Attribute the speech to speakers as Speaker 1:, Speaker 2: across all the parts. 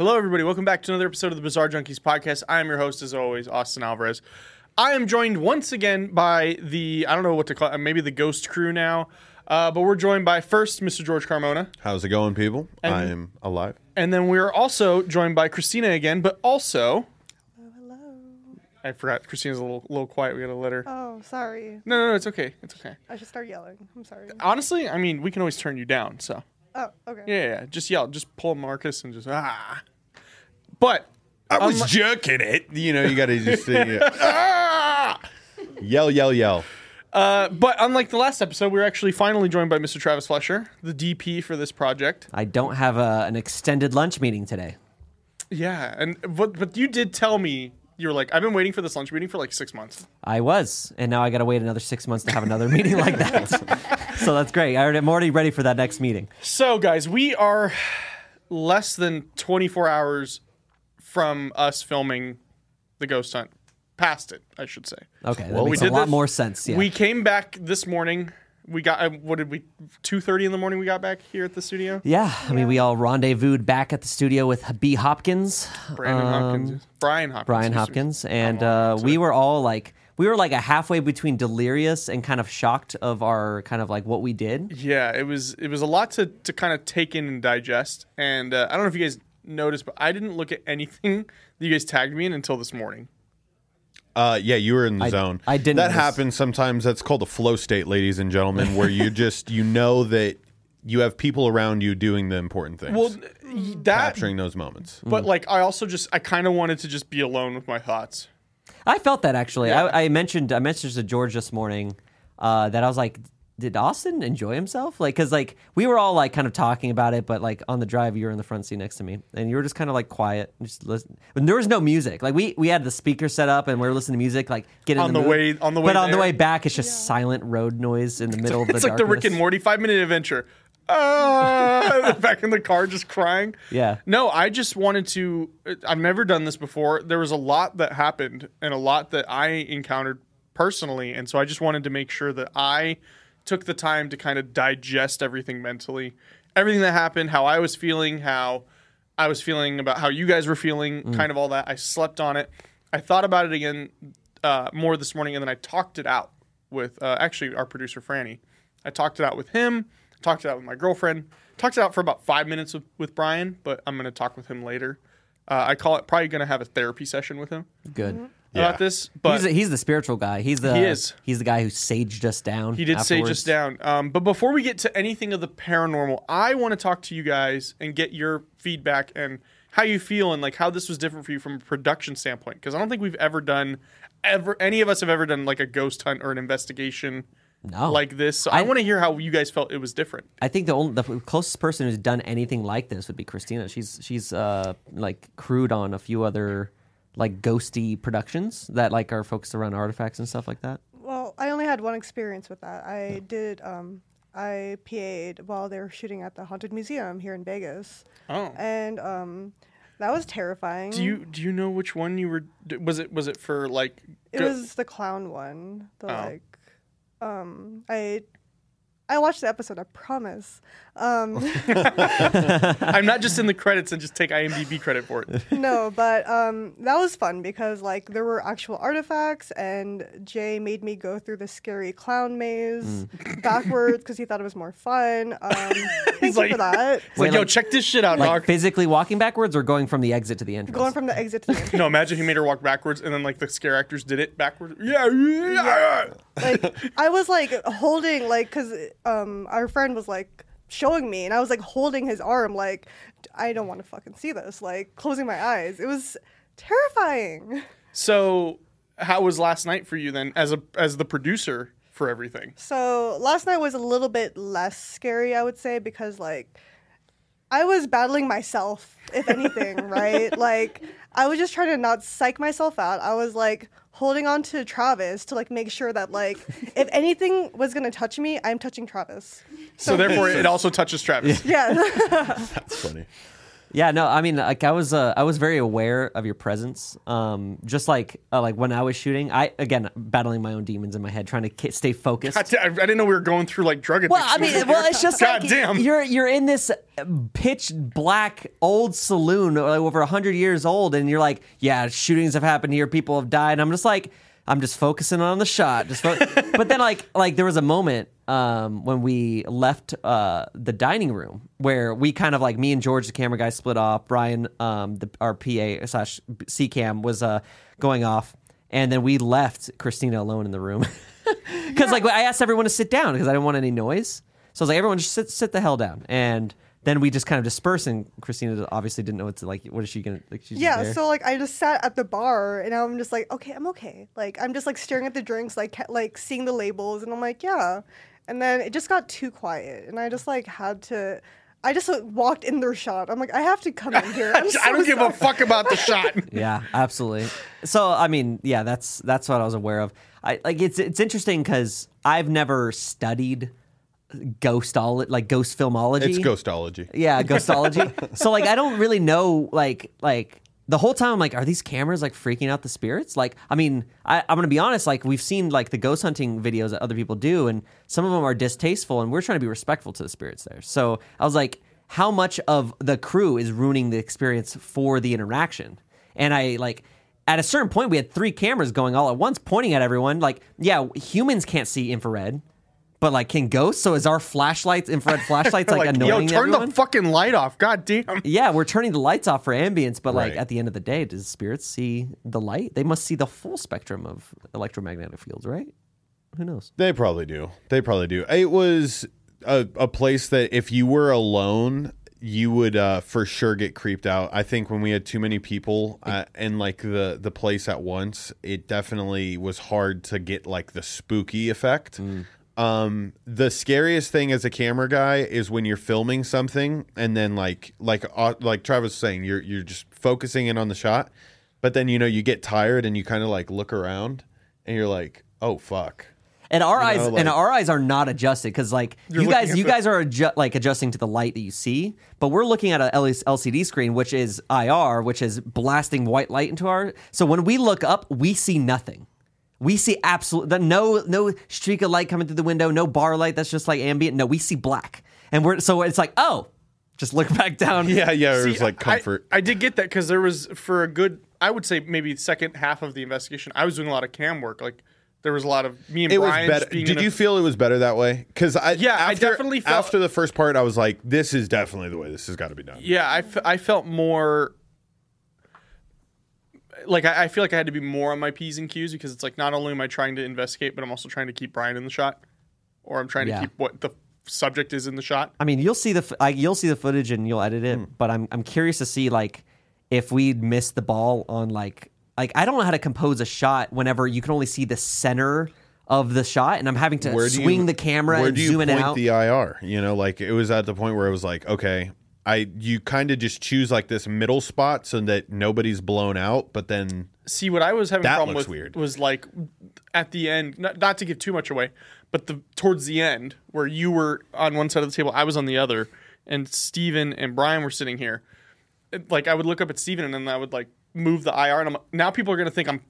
Speaker 1: Hello, everybody. Welcome back to another episode of the Bizarre Junkeez podcast. I am your host, as always, Austin Alvarez. I am joined once again by the, I don't know what to call it, maybe the ghost crew now. Uh, but we're joined by first Mr. George Carmona.
Speaker 2: How's it going, people? I am alive.
Speaker 1: And then we're also joined by Christina again, but also.
Speaker 3: Hello.
Speaker 1: I forgot. Christina's a little, little quiet. We got to let her.
Speaker 3: Oh, sorry.
Speaker 1: No, no, no. It's okay. It's okay.
Speaker 3: I should start yelling. I'm sorry.
Speaker 1: Honestly, I mean, we can always turn you down. So,
Speaker 3: Oh, okay.
Speaker 1: yeah, yeah, yeah. Just yell. Just pull Marcus and just, ah. But
Speaker 2: I was jerking it. You know, you got to just say, ah! yell, yell, yell.
Speaker 1: Uh, but unlike the last episode, we're actually finally joined by Mr. Travis Flesher, the DP for this project.
Speaker 4: I don't have a, an extended lunch meeting today.
Speaker 1: Yeah, and but but you did tell me you were like, I've been waiting for this lunch meeting for like six months.
Speaker 4: I was, and now I got to wait another six months to have another meeting like that. so that's great. I'm already ready for that next meeting.
Speaker 1: So, guys, we are less than 24 hours from us filming the ghost hunt. Past it, I should say.
Speaker 4: Okay, that
Speaker 2: Well, we
Speaker 4: makes a lot
Speaker 1: this-
Speaker 4: more sense. Yeah.
Speaker 1: We came back this morning. We got uh, what did we? 2:30 in the morning. We got back here at the studio.
Speaker 4: yeah, I mean, we all rendezvoused back at the studio with B. Hopkins,
Speaker 1: Brandon
Speaker 4: um,
Speaker 1: Hopkins, Brian Hopkins,
Speaker 4: Brian Hopkins, and uh, we were all like, we were like a halfway between delirious and kind of shocked of our kind of like what we did.
Speaker 1: Yeah, it was it was a lot to to kind of take in and digest. And uh, I don't know if you guys noticed, but I didn't look at anything that you guys tagged me in until this morning.
Speaker 2: Uh, yeah, you were in the zone.
Speaker 4: I didn't
Speaker 2: That
Speaker 4: notice.
Speaker 2: happens sometimes. That's called a flow state, ladies and gentlemen, where you just you know that you have people around you doing the important things,
Speaker 1: Well, y- that.
Speaker 2: capturing those moments.
Speaker 1: But like, I also just I kind of wanted to just be alone with my thoughts.
Speaker 4: I felt that actually.
Speaker 1: Yeah.
Speaker 4: I, I mentioned I mentioned to George this morning uh, that I was like, did Austin enjoy himself? Like, cause like we were all like kind of talking about it, but like on the drive, you were in the front seat next to me, and you were just kind of like quiet, and just listen. But there was no music. Like we we had the speaker set up, and we were listening to music, like getting
Speaker 1: On the way- on the way
Speaker 4: But on the way back, it's just silent road noise in the middle of the
Speaker 1: It's like the Rick and. Morty five minute adventure. Ah, back in the car, just crying.
Speaker 4: Yeah.
Speaker 1: No, I just wanted to. I've never done this before. There was a lot that happened and a lot that I encountered personally, and so I just wanted to make sure that I took the time to kind of digest everything mentally, everything that happened, how I was feeling, how I was feeling about how you guys were feeling,
Speaker 4: Mm.
Speaker 1: kind of all that. I slept on it. I thought about it again uh, more this morning, and then I talked it out with uh, actually our producer Franny. I talked it out with him. Talked it out with my girlfriend. Talked it out for about five minutes with, with Brian, but I'm going to talk with him later. Uh, I call it probably going to have a therapy session with him
Speaker 4: Good.
Speaker 2: Yeah.
Speaker 1: about this. But
Speaker 4: he's, the, he's the spiritual guy. He's the
Speaker 1: He is.
Speaker 4: He's the guy who saged us down.
Speaker 1: He did sage us down. Um, but before we get to anything of the paranormal, I want to talk to you guys and get your feedback and how you feel and like how this was different for you from a production standpoint. Because I don't think we've ever done ever any of us have ever done like a ghost hunt or an investigation
Speaker 4: No.
Speaker 1: like this. So I,
Speaker 4: I-
Speaker 1: want to hear how you guys felt it was different.
Speaker 4: I think the only the closest person who's done anything like this would be Christina. She's she's uh like crewed on a few other like ghosty productions that like are focused around artifacts and stuff like that.
Speaker 3: Well, I only had one experience with that. I did. Um, I PA'd while they were shooting at the Haunted Museum here in Vegas,
Speaker 1: Oh.
Speaker 3: and um, that was terrifying.
Speaker 1: Do you do you know which one you were? Was it was it for like?
Speaker 3: It was the clown one. The
Speaker 1: Oh.
Speaker 3: like, um, I. I watched the episode. I promise. Um,
Speaker 1: I'm not just in the credits and just take IMDb credit for it.
Speaker 3: no, but um, that was fun because like there were actual artifacts, and Jay made me go through the scary clown maze backwards because he thought it was more fun. Um, thank you
Speaker 1: like-
Speaker 3: for that.
Speaker 1: It's like, yo,
Speaker 4: like-
Speaker 1: check this shit out,
Speaker 4: Like
Speaker 1: dog.
Speaker 4: physically walking backwards or going from the exit to the entrance.
Speaker 3: Going from the exit to the entrance.
Speaker 1: No, imagine he made her walk backwards, and then like the scare actors did it backwards. Yeah, yeah. yeah.
Speaker 3: like I was like holding like because um our friend was like showing me and I was like holding his arm like I don't want to fucking see this like closing my eyes. It was terrifying.
Speaker 1: So, how was last night for you then, as a as the producer for everything?
Speaker 3: So last night was a little bit less scary, I would say, because like I was battling myself, if anything, right? Like I was just trying to not psych myself out. I was like holding on to Travis to like make sure that like if anything was gonna touch me, I'm touching Travis.
Speaker 1: So therefore, it also touches Travis.
Speaker 3: Yeah.
Speaker 2: That's funny.
Speaker 4: Yeah, no, I mean, like I was, uh, I was very aware of your presence. Um, just like, uh, like when I was shooting, I again battling my own demons in my head, trying to ki- stay focused.
Speaker 1: God I didn't know we were going through like drug addiction.
Speaker 4: Well, I mean, well, it's just
Speaker 1: God
Speaker 4: like
Speaker 1: damn.
Speaker 4: you're you're in this pitch black old saloon, like over hundred years old, and you're like, yeah, shootings have happened here, people have died. And I'm just like, I'm just focusing on the shot, just. Fo- but then, like, like there was a moment um, when we left uh, the dining room where we kind of like me and George, the camera guy, split off. Brian, um, the our PA slash C cam was uh, going off, and then we left Christina alone in the room. Because like I asked everyone to sit down because I didn't want any noise. So I was like, everyone just sit sit the hell down. And then we just kind of dispersed, and Christina obviously didn't know what to like. What is she gonna like? She's
Speaker 3: Yeah,
Speaker 4: there.
Speaker 3: so like I just sat at the bar and I'm just like, okay, I'm okay. Like I'm just like staring at the drinks, like like seeing the labels, and I'm like, yeah. And then it just got too quiet, and I just like had to. I just like, walked in their shot. I'm like, I have to come in here. I'm
Speaker 1: I don't give a fuck about the shot.
Speaker 4: yeah, absolutely. So I mean, yeah, that's that's what I was aware of. I like it's it's interesting because I've never studied ghostology, like ghost filmology.
Speaker 2: It's ghostology.
Speaker 4: Yeah, ghostology. so like I don't really know like like the whole time I'm like, are these cameras like freaking out the spirits? Like, I mean, I, I'm gonna be honest, like we've seen like the ghost hunting videos that other people do, and some of them are distasteful, and we're trying to be respectful to the spirits there. So I was like, how much of the crew is ruining the experience for the interaction? And I like at a certain point we had three cameras going all at once pointing at everyone. Like, yeah, humans can't see infrared. But like, can ghosts? So is our flashlights, infrared flashlights, like,
Speaker 1: like, yo,
Speaker 4: annoying
Speaker 1: turn
Speaker 4: everyone?
Speaker 1: the fucking light off. God damn.
Speaker 4: Yeah, we're turning the lights off for ambience, but like at the end of the day, does spirits see the light? They must see the full spectrum of electromagnetic fields, right? Who knows?
Speaker 2: They probably do. They probably do. It was a, a place that if you were alone, you would uh, for sure get creeped out. I think when we had too many people uh, in like the the place at once, it definitely was hard to get like the spooky effect. Um, the scariest thing as a camera guy is when you're filming something and then like like uh, like Travis was saying, you're you're just focusing in on the shot, but then you know you get tired and you kind of like look around and you're like, oh fuck.
Speaker 4: And our eyes
Speaker 2: know,
Speaker 4: and our eyes are not adjusted because like you guys you
Speaker 1: the-
Speaker 4: guys are adju- like adjusting to the light that you see, but we're looking at a LCD screen which is IR, which is blasting white light into our. So when we look up, we see nothing. We see absolute no no streak of light coming through the window, no bar light that's just like ambient. No, we see black, and we're so it's like oh, just look back down.
Speaker 2: Yeah, yeah, it
Speaker 1: See,
Speaker 2: was like comfort.
Speaker 1: I, did get that because there was for a good, I would say maybe second half of the investigation, I was doing a lot of cam work. Like there was a lot of me and
Speaker 2: it was better.
Speaker 1: being
Speaker 2: Did
Speaker 1: in a-
Speaker 2: you feel it was better that way? Because I
Speaker 1: Yeah, I
Speaker 2: after-
Speaker 1: definitely felt-
Speaker 2: after the first part, I was like, "This is definitely the way this has got to be done."
Speaker 1: Yeah, I, f- I felt more. Like I, I feel like I had to be more on my p's and q's because it's like not only am I trying to investigate, but I'm also trying to keep Brian in the shot, or I'm trying
Speaker 4: Yeah.
Speaker 1: to keep what the subject is in the shot.
Speaker 4: I mean, you'll see the f- I, you'll see the footage and you'll edit it,
Speaker 2: Hmm.
Speaker 4: but I'm I'm curious to see like if we'd missed the ball on like like I don't know how to compose a shot whenever you can only see the center of the shot, and I'm having to
Speaker 2: Where do
Speaker 4: swing
Speaker 2: you-
Speaker 4: the camera
Speaker 2: Where
Speaker 4: and
Speaker 2: do you
Speaker 4: zoom
Speaker 2: point
Speaker 4: it out.
Speaker 2: the IR? You know, like it was at the point where it was like, okay, I you kind of just choose like this middle spot so that nobody's blown out, but then
Speaker 1: See, what I was having
Speaker 2: That
Speaker 1: a problem
Speaker 2: looks
Speaker 1: with
Speaker 2: weird.
Speaker 1: was like at the end, not, not to give too much away, but the towards the end where you were on one side of the table, I was on the other, and Steven and Brian were sitting here. It- like I would look up at Steven and then I would like move the IR, and I'm now people are gonna think I'm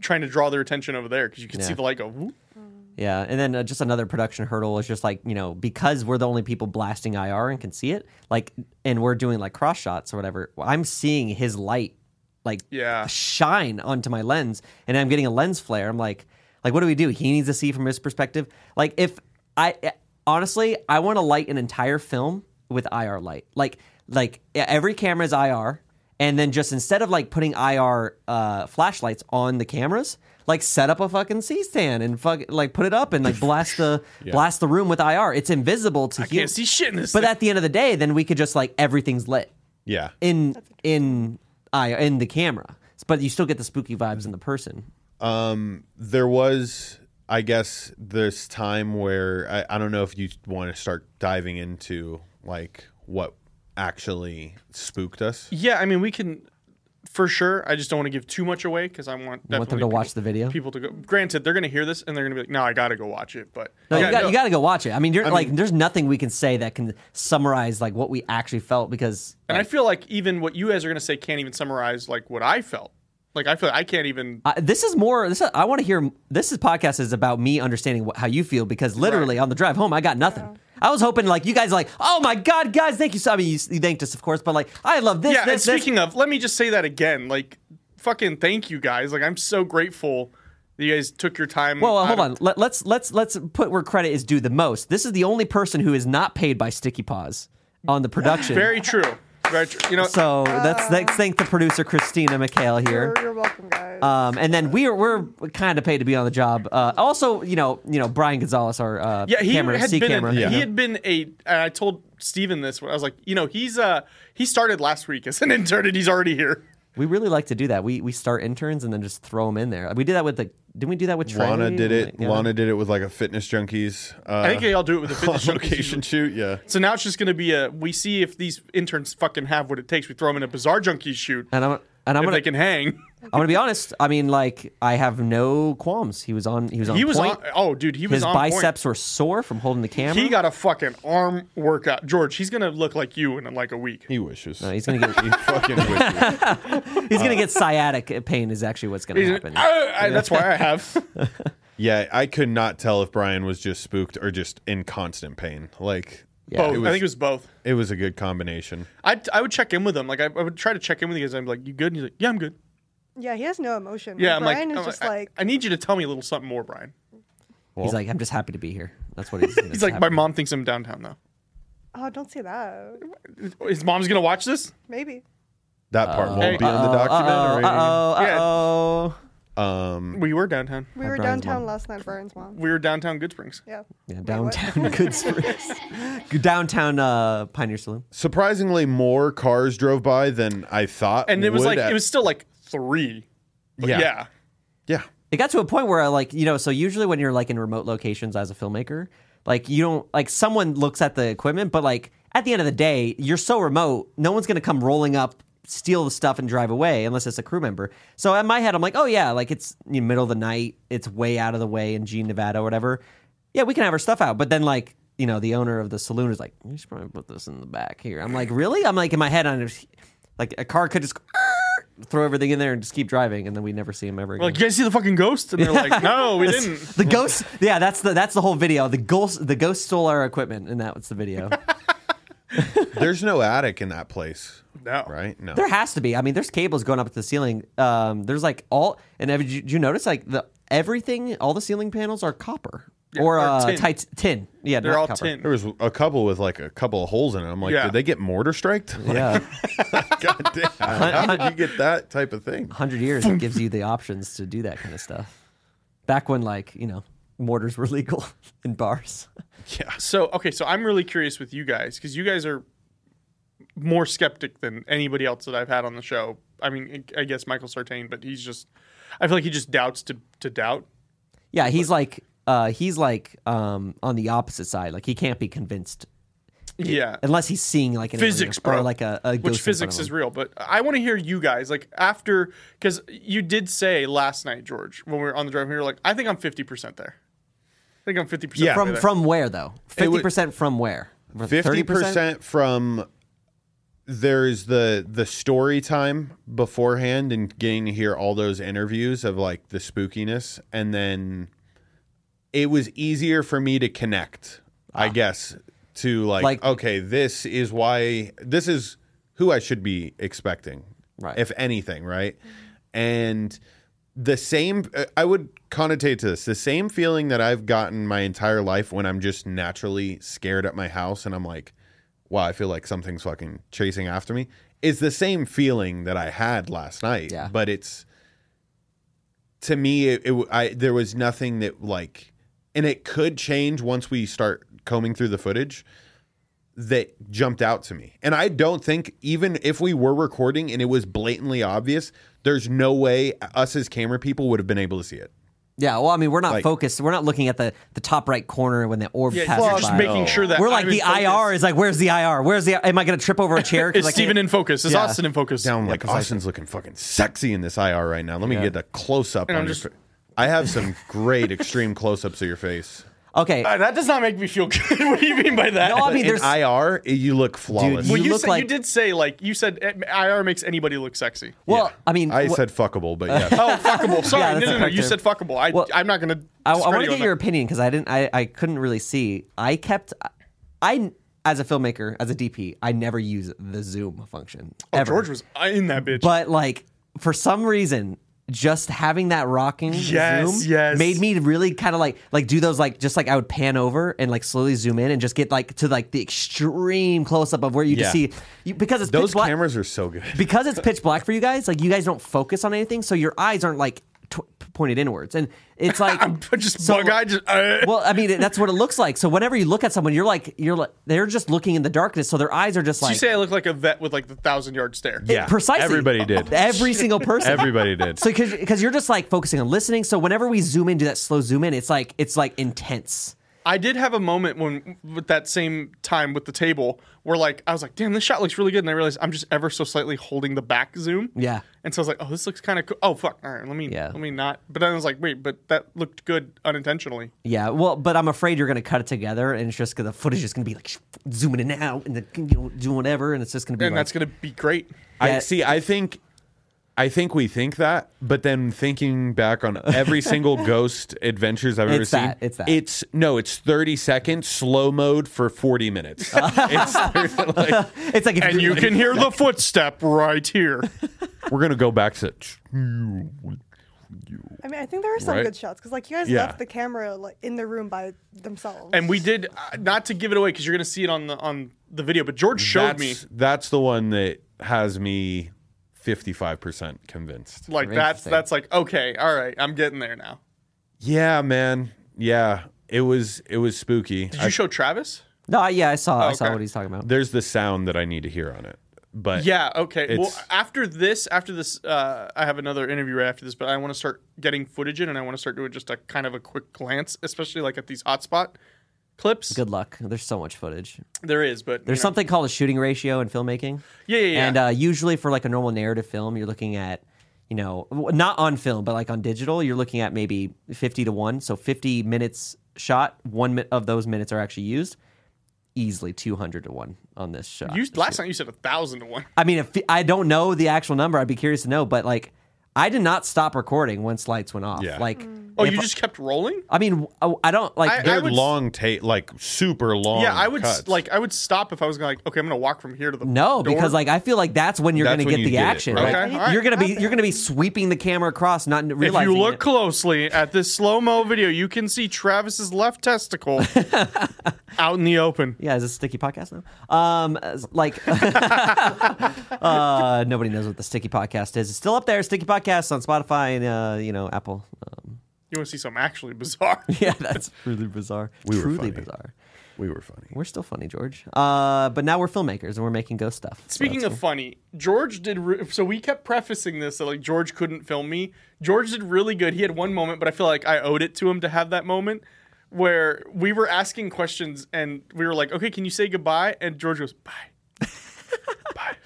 Speaker 1: trying to draw their attention over there because you can see the light go. whoop.
Speaker 4: Yeah, and then uh, just another production hurdle is just like you know because we're the only people blasting IR and can see it, like, and we're doing like cross shots or whatever. I'm seeing his light like
Speaker 1: Yeah.
Speaker 4: shine onto my lens, and I'm getting a lens flare. I'm like, like what do we do? He needs to see from his perspective. Like if I eh, honestly, I want to light an entire film with IR light, like like every camera is IR. And then just instead of like putting IR uh, flashlights on the cameras, like set up a fucking C stand and fuck like put it up and like blast the blast the room with IR. It's invisible to
Speaker 1: I
Speaker 4: you.
Speaker 1: can't see shit in this.
Speaker 4: But
Speaker 1: thing.
Speaker 4: at the end of the day, then we could just like everything's lit
Speaker 2: yeah,
Speaker 4: in in I in the camera, but you still get the spooky vibes in the person.
Speaker 2: um, there was, I guess, this time where I, I don't know if you want to start diving into like what actually spooked us.
Speaker 1: Yeah, I mean, we can. for sure. I just don't want to give too much away because I want
Speaker 4: want them
Speaker 1: definitely
Speaker 4: to watch the video.
Speaker 1: People to go. Granted, they're going to hear this and they're going to be like, "No, I got to go watch it." But
Speaker 4: No,
Speaker 1: Yeah,
Speaker 4: you got
Speaker 1: no.
Speaker 4: you got to go watch it. I mean, you're like, there's nothing we can say that can summarize like what we actually felt because
Speaker 1: And I feel like even what you guys are going to say can't even summarize like what I felt. Like I feel like I can't even.
Speaker 4: I, this is more. This is, I want to hear. This is podcast is about me understanding what, how you feel because literally on the drive home, I got nothing. I was hoping like you guys are like, oh my god, guys, thank you so. I mean, you, you thanked us, of course, but like, I love this.
Speaker 1: yeah. And
Speaker 4: this, this.
Speaker 1: speaking of, let me just say that again. Like, fucking thank you guys. Like, I'm so grateful that you guys took your time.
Speaker 4: Well, well, hold
Speaker 1: of-
Speaker 4: on. Let, let's let's let's put where credit is due the most. This is the only person who is not paid by Sticky Paws on the production.
Speaker 1: Very true. Very true. You know,
Speaker 4: so let's, let's thank the producer Christina McHale here.
Speaker 3: You're, you're welcome, guys.
Speaker 4: Um, and then we're we're kind of paid to be on the job. Uh, also, you know, you know Brian Gonzalez, our uh,
Speaker 1: yeah, he
Speaker 4: camera,
Speaker 1: had
Speaker 4: C
Speaker 1: been.
Speaker 4: camera.
Speaker 1: A,
Speaker 2: Yeah.
Speaker 1: He had been a. And I told Steven this. When I was like, you know, he's uh he started last week as an intern and he's already here.
Speaker 4: We really like to do that. We we start interns and then just throw them in there. We did that with the. Didn't we do that with Trey?
Speaker 2: Lana did it.
Speaker 4: Yeah.
Speaker 2: Lana did it with like a fitness junkies. Uh,
Speaker 1: I think they all do it with a fitness
Speaker 2: on
Speaker 1: junkies.
Speaker 2: location shoot. Yeah.
Speaker 1: So now it's just going to be a. We see if these interns fucking have what it takes. We throw them in a Bizarre Junkeez shoot.
Speaker 4: And I'm and I'm
Speaker 1: if
Speaker 4: gonna
Speaker 1: they can hang.
Speaker 4: I'm gonna be honest. I mean, like I have no qualms. He was on. He was on.
Speaker 1: He was
Speaker 4: point.
Speaker 1: on. Oh, dude, he was
Speaker 4: His
Speaker 1: on point.
Speaker 4: biceps were sore from holding the camera.
Speaker 1: He got a fucking arm workout. George, he's gonna look like you in like a week.
Speaker 2: He wishes.
Speaker 4: No, he's gonna get.
Speaker 2: he fucking wishes.
Speaker 4: he's gonna get sciatic pain. Is actually what's gonna happen.
Speaker 1: "Ah," I- that's why I have.
Speaker 2: Yeah, I could not tell if Brian was just spooked or just in constant pain. Like,
Speaker 4: Yeah.
Speaker 1: both.
Speaker 2: was,
Speaker 1: I think it was both.
Speaker 2: it was a good combination.
Speaker 1: I I would check in with him. Like I, I would try to check in with you guys. I'm like, you good? And he's like, yeah, I'm good.
Speaker 3: Yeah, he has no emotion.
Speaker 1: Yeah, I'm
Speaker 3: Brian
Speaker 1: like,
Speaker 3: is
Speaker 1: I'm
Speaker 3: just
Speaker 1: I-
Speaker 3: like,
Speaker 1: I, need you to tell me a little something more, Brian.
Speaker 4: he's like, I'm just happy to be here. That's what he's.
Speaker 1: He's like, my mom thinks I'm downtown though.
Speaker 3: oh, don't say that.
Speaker 1: His mom's gonna watch this.
Speaker 3: Maybe.
Speaker 2: That part won't
Speaker 1: Hey.
Speaker 2: be on the
Speaker 4: Uh
Speaker 2: documentary.
Speaker 4: oh.
Speaker 1: Yeah.
Speaker 4: Uh oh.
Speaker 2: Um,
Speaker 1: We were downtown.
Speaker 3: We were downtown
Speaker 4: mom.
Speaker 3: last night, Brian's mom.
Speaker 1: We were downtown Goodsprings.
Speaker 3: Yeah.
Speaker 4: Yeah,
Speaker 3: Wait,
Speaker 4: downtown Goodsprings. downtown uh, Pioneer Saloon.
Speaker 2: surprisingly, more cars drove by than I thought.
Speaker 1: And it was like
Speaker 2: at-
Speaker 1: it was still like three. But
Speaker 2: Yeah.
Speaker 1: yeah.
Speaker 2: yeah.
Speaker 4: It got to a point where, I, like, you know, so usually when you're like in remote locations as a filmmaker, like you don't like someone looks at the equipment, but like at the end of the day, you're so remote, no one's gonna come rolling up, steal the stuff, and drive away unless it's a crew member. So in my head, I'm like, oh yeah, like it's you know, middle of the night, it's way out of the way in Jean, Nevada, or whatever. Yeah, we can have our stuff out, but then like. You know, the owner of the saloon is like, you should probably put this in the back here. I'm like, really? I'm like, in my head, I'm just, like, a car could just throw everything in there and just keep driving, and then we never see him ever again.
Speaker 1: Like, you guys see the fucking ghost? And they're like, no, we didn't.
Speaker 4: The ghost, yeah, that's the that's the whole video. The ghost, the ghost stole our equipment, and that was the video.
Speaker 2: There's no attic in that place,
Speaker 1: No.
Speaker 2: right? No.
Speaker 4: there has to be. I mean, there's cables going up to the ceiling. Um, there's like all, and have you, did you notice like the everything, all the ceiling panels are copper or
Speaker 1: or
Speaker 4: uh,
Speaker 1: tin.
Speaker 4: tight tin. Yeah,
Speaker 1: They're
Speaker 4: not
Speaker 1: all
Speaker 4: copper.
Speaker 1: tin.
Speaker 2: There was a couple with like a couple of holes in it. I'm like,
Speaker 1: Yeah.
Speaker 2: did they get mortar striked?
Speaker 4: Yeah,
Speaker 2: God damn. How did you get that type of thing?
Speaker 4: hundred years it gives you the options to do that kind of stuff. Back when like you know mortars were legal in bars.
Speaker 2: Yeah.
Speaker 1: So okay, so I'm really curious with you guys because you guys are more skeptic than anybody else that I've had on the show. I mean, I guess Michael Sartain, but he's just. I feel like he just doubts to to doubt.
Speaker 4: Yeah, he's like uh, he's like um, on the opposite side. Like he can't be convinced
Speaker 1: Yeah.
Speaker 4: unless he's seeing like an
Speaker 1: Physics,
Speaker 4: alien
Speaker 1: bro.
Speaker 4: or like a, a
Speaker 1: Which
Speaker 4: ghost in
Speaker 1: physics is real, but I want to hear you guys like after because you did say last night, George, when we were on the drive, you were like, "I think I'm 50 percent there. I think I'm 50 percent
Speaker 2: Yeah.
Speaker 4: From from where though? Fifty percent from where?
Speaker 2: Fifty
Speaker 4: 30%?
Speaker 2: percent from there's the the story time beforehand and getting to hear all those interviews of like the spookiness and then it was easier for me to connect i ah. guess to like,
Speaker 4: Like-
Speaker 2: okay this is why this is who i should be expecting
Speaker 4: Right.
Speaker 2: if anything right and the same uh, i would connotate to this the same feeling that i've gotten my entire life when i'm just naturally scared at my house and i'm like wow i feel like something's fucking chasing after me is the same feeling that i had last night
Speaker 4: Yeah.
Speaker 2: but it's to me it, it I there was nothing that like and it could change once we start combing through the footage that jumped out to me. And I don't think even if we were recording and it was blatantly obvious, there's no way us as camera people would have been able to see it.
Speaker 4: Yeah, well, I mean, we're not
Speaker 2: Like-
Speaker 4: focused. We're not looking at the, the top right corner when the orb
Speaker 1: Yeah,
Speaker 4: passes
Speaker 1: you're just making sure that
Speaker 4: we're like
Speaker 1: I'm
Speaker 4: the
Speaker 1: in.
Speaker 4: IR is like, where's the IR? Where's the? Am I going to trip over a chair?
Speaker 1: Is
Speaker 4: I
Speaker 1: Steven in focus? Is
Speaker 4: Yeah.
Speaker 1: Austin in focus?
Speaker 2: Down like
Speaker 4: 'cause I-
Speaker 2: Austin's looking fucking sexy in this IR right now. Let me
Speaker 4: Yeah.
Speaker 2: get a close up
Speaker 1: And
Speaker 2: on
Speaker 1: I'm just-
Speaker 2: fa- I have some great extreme close ups of your face.
Speaker 4: Okay,
Speaker 1: Uh, that does not make me feel good. what do you mean by that?
Speaker 4: No, I mean,
Speaker 2: in
Speaker 4: there's-
Speaker 2: IR, you look flawless.
Speaker 1: well,
Speaker 4: you
Speaker 1: you,
Speaker 4: look
Speaker 1: said,
Speaker 4: like-
Speaker 1: you did say like you said eh, IR makes anybody look sexy.
Speaker 4: well, I mean,
Speaker 2: I
Speaker 4: wh-
Speaker 2: said fuckable, but yeah.
Speaker 1: Oh, fuckable. Sorry,
Speaker 4: Yeah,
Speaker 1: no, no, no.
Speaker 4: correct
Speaker 1: You said fuckable. I,
Speaker 4: Well,
Speaker 1: I'm not gonna.
Speaker 4: I, I want to
Speaker 1: you
Speaker 4: get your
Speaker 1: that.
Speaker 4: opinion because I didn't. I, I couldn't really see. I kept. I as a filmmaker, as a DP, I never use the zoom function.
Speaker 1: Oh,
Speaker 4: ever.
Speaker 1: George was in that bitch.
Speaker 4: But like for some reason, just having that rocking
Speaker 1: Yes,
Speaker 4: zoom
Speaker 1: yes.
Speaker 4: made me really kind of like like do those like just like I would pan over and like slowly zoom in and just get like to like the extreme close up of where you
Speaker 2: Yeah.
Speaker 4: just see you, because it's
Speaker 2: Those
Speaker 4: pitch black,
Speaker 2: cameras are so good.
Speaker 4: because it's pitch black for you guys. Like you guys don't focus on anything, so your eyes aren't like tw- pointed inwards, and it's like
Speaker 1: I'm just
Speaker 4: so-
Speaker 1: bug eyed. Uh,
Speaker 4: well, I mean, that's what it looks like. So whenever you look at someone, you're like, you're like, they're just looking in the darkness, so their eyes are just
Speaker 1: Did
Speaker 4: like
Speaker 1: you say I look like a vet with like the thousand yard stare?
Speaker 2: Yeah,
Speaker 4: precisely.
Speaker 2: Everybody did.
Speaker 4: Every single person.
Speaker 2: Everybody did.
Speaker 4: So because you're just like focusing on listening. So whenever we zoom in, do that slow zoom in, it's like it's like intense.
Speaker 1: I did have a moment when, with that same time with the table, where like I was like, "Damn, this shot looks really good," and I realized I'm just ever so slightly holding the back zoom.
Speaker 4: Yeah.
Speaker 1: And so I was like, "Oh, this looks kind of cool." Oh, fuck! All right, let me,
Speaker 4: Yeah.
Speaker 1: let me not. But then I was like, "Wait, but that looked good unintentionally."
Speaker 4: Yeah. Well, but I'm afraid you're going to cut it together, and it's just gonna, the footage is going to be like zooming in and out, and then you know doing whatever, and it's just going to be
Speaker 1: And
Speaker 4: like,
Speaker 1: that's gonna be great.
Speaker 2: I
Speaker 4: Yeah.
Speaker 2: see. I think, I think we think that, but then thinking back on every single Ghost Adventures I've ever
Speaker 4: It's
Speaker 2: seen,
Speaker 4: that, it's that.
Speaker 2: It's no, it's thirty seconds slow mode for forty minutes. it's like,
Speaker 4: it's like if
Speaker 1: And
Speaker 4: you're-
Speaker 1: can hear the footstep right here.
Speaker 2: we're gonna go back to.
Speaker 3: I mean, I think there are some
Speaker 2: Right?
Speaker 3: good shots because like you guys
Speaker 2: Yeah.
Speaker 3: left the camera like in the room by themselves.
Speaker 1: And we did uh, not to give it away because you're gonna see it on the on the video. But George showed me
Speaker 2: that's, That's the one that has me fifty-five percent convinced.
Speaker 1: like that's that's like okay, all right, I'm getting there now.
Speaker 2: Yeah, man. Yeah, it was it was spooky.
Speaker 1: Did you
Speaker 2: I-
Speaker 1: show Travis?
Speaker 4: no, yeah, I saw, I saw
Speaker 1: okay.
Speaker 4: what he's talking about.
Speaker 2: there's the sound that I need to hear on it, but
Speaker 1: Yeah. Okay. Well, after this, after this, uh, I have another interview right after this, but I want to start getting footage in, and I want to start doing just a kind of a quick glance, especially like at these hotspot clips.
Speaker 4: Good luck. There's so much footage.
Speaker 1: There is, but
Speaker 4: There's
Speaker 1: you know.
Speaker 4: something called a shooting ratio in filmmaking.
Speaker 1: Yeah, yeah, yeah.
Speaker 4: And uh, usually for like a normal narrative film, you're looking at, you know, not on film, but like on digital, you're looking at maybe 50 to 1. So 50 minutes shot, one mi- of those minutes are actually used. Easily 200 to 1 on this shot.
Speaker 1: You, last time you said a thousand to one.
Speaker 4: I mean, if, I don't know the actual number. I'd be curious to know, but like, I did not stop recording once lights went off.
Speaker 2: Yeah.
Speaker 4: Like,
Speaker 1: Oh,
Speaker 4: if
Speaker 1: you
Speaker 4: I-
Speaker 1: just kept rolling?
Speaker 4: I mean, I, I don't like.
Speaker 1: I-
Speaker 2: they're
Speaker 1: would
Speaker 2: long take, like super long.
Speaker 1: Yeah, I would s-
Speaker 2: cuts.
Speaker 1: like I would stop if I was gonna like okay, I'm gonna walk from here to the
Speaker 4: No,
Speaker 1: door.
Speaker 4: because like I feel like that's when you're
Speaker 2: That's
Speaker 4: going to
Speaker 2: when
Speaker 4: get
Speaker 2: you
Speaker 4: the
Speaker 2: get it,
Speaker 4: action.
Speaker 2: right?
Speaker 4: right?
Speaker 1: Okay, all right.
Speaker 4: You're going to be you're going to be sweeping the camera across, not
Speaker 1: if
Speaker 4: realizing.
Speaker 1: you look
Speaker 4: it.
Speaker 1: closely at this slow mo video, you can see Travis's left testicle out in the open.
Speaker 4: Yeah, is this a sticky podcast now? Um, like, uh, nobody knows what the sticky podcast is. It's still up there. Sticky podcast on Spotify and uh, you know Apple. Um,
Speaker 1: You want to see something actually bizarre?
Speaker 4: yeah, that's really bizarre.
Speaker 2: We were
Speaker 4: Truly
Speaker 2: funny.
Speaker 4: bizarre.
Speaker 2: we were funny.
Speaker 4: We're still funny, George. Uh, but now we're filmmakers and we're making ghost stuff.
Speaker 1: Speaking
Speaker 4: that's
Speaker 1: of funny, George did. Re- so we kept prefacing this that like George couldn't film me. George did really good. He had one moment, but I feel like I owed it to him to have that moment where we were asking questions and we were like, "Okay, can you say goodbye?" And George goes, "Bye." Bye.